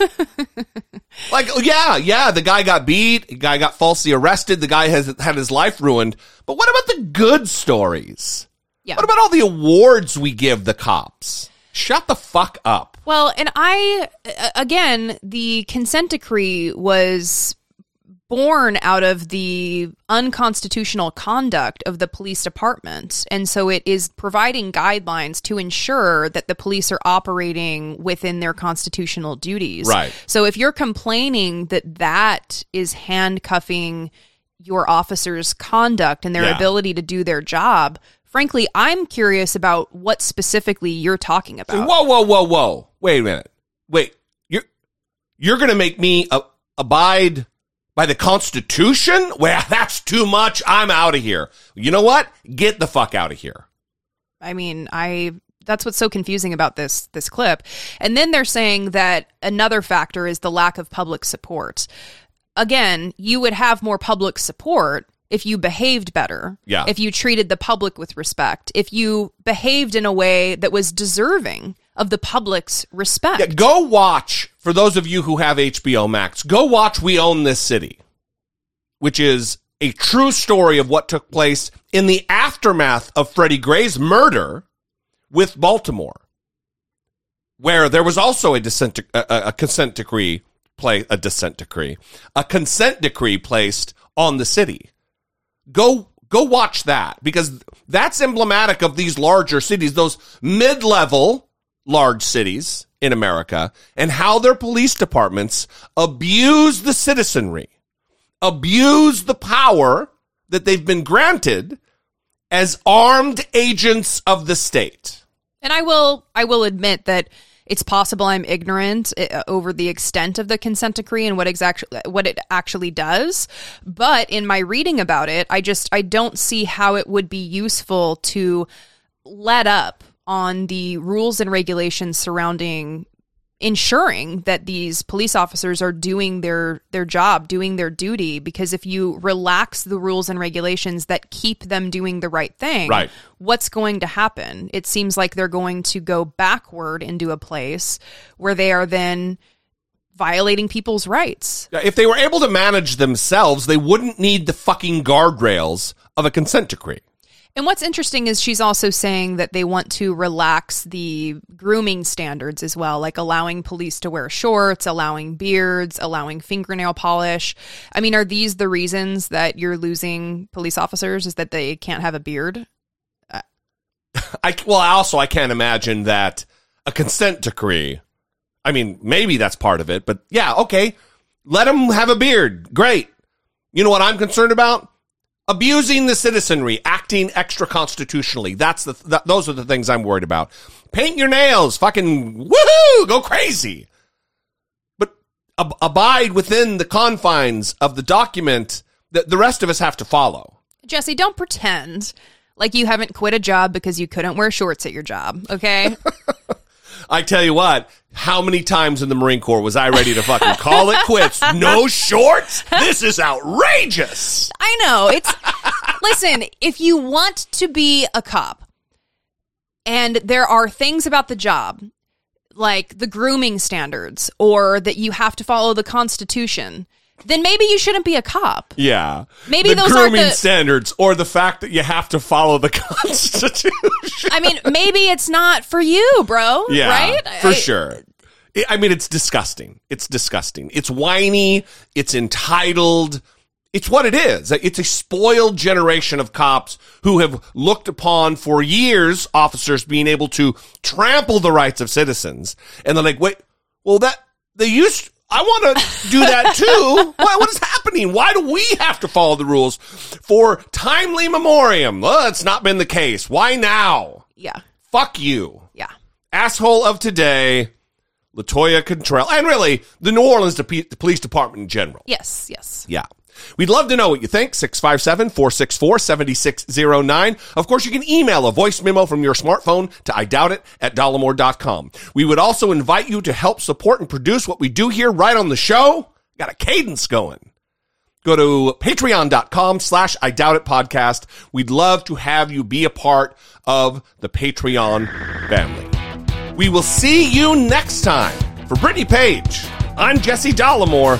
Speaker 1: like yeah, yeah, the guy got beat, the guy got falsely arrested, the guy has had his life ruined. But what about the good stories?
Speaker 2: Yeah.
Speaker 1: What about all the awards we give the cops? Shut the fuck up.
Speaker 2: Well, and I again, the consent decree was born out of the unconstitutional conduct of the police department. And so it is providing guidelines to ensure that the police are operating within their constitutional duties.
Speaker 1: Right.
Speaker 2: So if you're complaining that that is handcuffing your officers' conduct and their
Speaker 1: Yeah.
Speaker 2: ability to do their job, frankly, I'm curious about what specifically you're talking about.
Speaker 1: Whoa, whoa, whoa, whoa. Wait a minute. Wait. You're you're going to make me uh, abide by the Constitution? Well, that's too much. I'm out of here. You know what? Get the fuck out of here.
Speaker 2: I mean, I that's what's so confusing about this this clip. And then they're saying that another factor is the lack of public support. Again, you would have more public support if you behaved better.
Speaker 1: Yeah.
Speaker 2: If you treated the public with respect. If you behaved in a way that was deserving of the public's respect.
Speaker 1: Yeah, go watch for those of you who have HBO Max. Go watch We Own This City, which is a true story of what took place in the aftermath of Freddie Gray's murder with Baltimore, where there was also a dissent, a, a consent decree play a dissent decree, a consent decree placed on the city. Go go watch that because that's emblematic of these larger cities, those mid-level large cities in America, and how their police departments abuse the citizenry, abuse the power that they've been granted as armed agents of the state.
Speaker 2: And I will I will admit that it's possible I'm ignorant uh, over the extent of the consent decree and what exactly what it actually does. But in my reading about it, I just I don't see how it would be useful to let up on the rules and regulations surrounding ensuring that these police officers are doing their their job, doing their duty because if you relax the rules and regulations that keep them doing the right thing,
Speaker 1: Right.
Speaker 2: what's going to happen? It seems like they're going to go backward into a place where they are then violating people's rights.
Speaker 1: If they were able to manage themselves, they wouldn't need the fucking guardrails of a consent decree.
Speaker 2: And what's interesting is she's also saying that they want to relax the grooming standards as well, like allowing police to wear shorts, allowing beards, allowing fingernail polish. I mean, are these the reasons that you're losing police officers? Is that they can't have a beard?
Speaker 1: I well, also I can't imagine that a consent decree. I mean, maybe that's part of it, but yeah, okay. Let them have a beard. Great. You know what I'm concerned about? Abusing the citizenry, acting extra constitutionally. That's the th- those are the things I'm worried about. Paint your nails, fucking woohoo, go crazy. But ab- abide within the confines of the document that the rest of us have to follow.
Speaker 2: Jesse, don't pretend like you haven't quit a job because you couldn't wear shorts at your job, okay?
Speaker 1: I tell you what, how many times in the Marine Corps was I ready to fucking call it quits? No shorts? This is outrageous.
Speaker 2: I know. It's listen, if you want to be a cop and there are things about the job like the grooming standards or that you have to follow the constitution, then maybe you shouldn't be a cop.
Speaker 1: Yeah.
Speaker 2: Maybe
Speaker 1: the
Speaker 2: those aren't
Speaker 1: grooming
Speaker 2: the-
Speaker 1: standards or the fact that you have to follow the Constitution.
Speaker 2: I mean, maybe it's not for you, bro.
Speaker 1: Yeah,
Speaker 2: Right?
Speaker 1: for
Speaker 2: I-
Speaker 1: sure. I- I mean, it's disgusting. It's disgusting. It's whiny. It's entitled. It's what it is. It's a spoiled generation of cops who have looked upon for years officers being able to trample the rights of citizens. And they're like, wait, well, that they used, I want to do that too. what, what is happening? Why do we have to follow the rules for timely memoriam? Well, it's not been the case. Why now?
Speaker 2: Yeah.
Speaker 1: Fuck you.
Speaker 2: Yeah.
Speaker 1: Asshole of today, LaToya Cantrell, and really the New Orleans Dep- Police Department in general.
Speaker 2: Yes, yes.
Speaker 1: Yeah. We'd love to know what you think. 657 464 7609. Of course, you can email a voice memo from your smartphone to I doubt it at dollemore.com. We would also invite you to help support and produce what we do here right on the show. Got a cadence going. Go to patreon.com slash I doubt it podcast. We'd love to have you be a part of the Patreon family. We will see you next time. For Brittany Page, I'm Jesse Dollemore,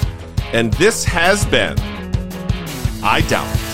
Speaker 1: and this has been I doubt it.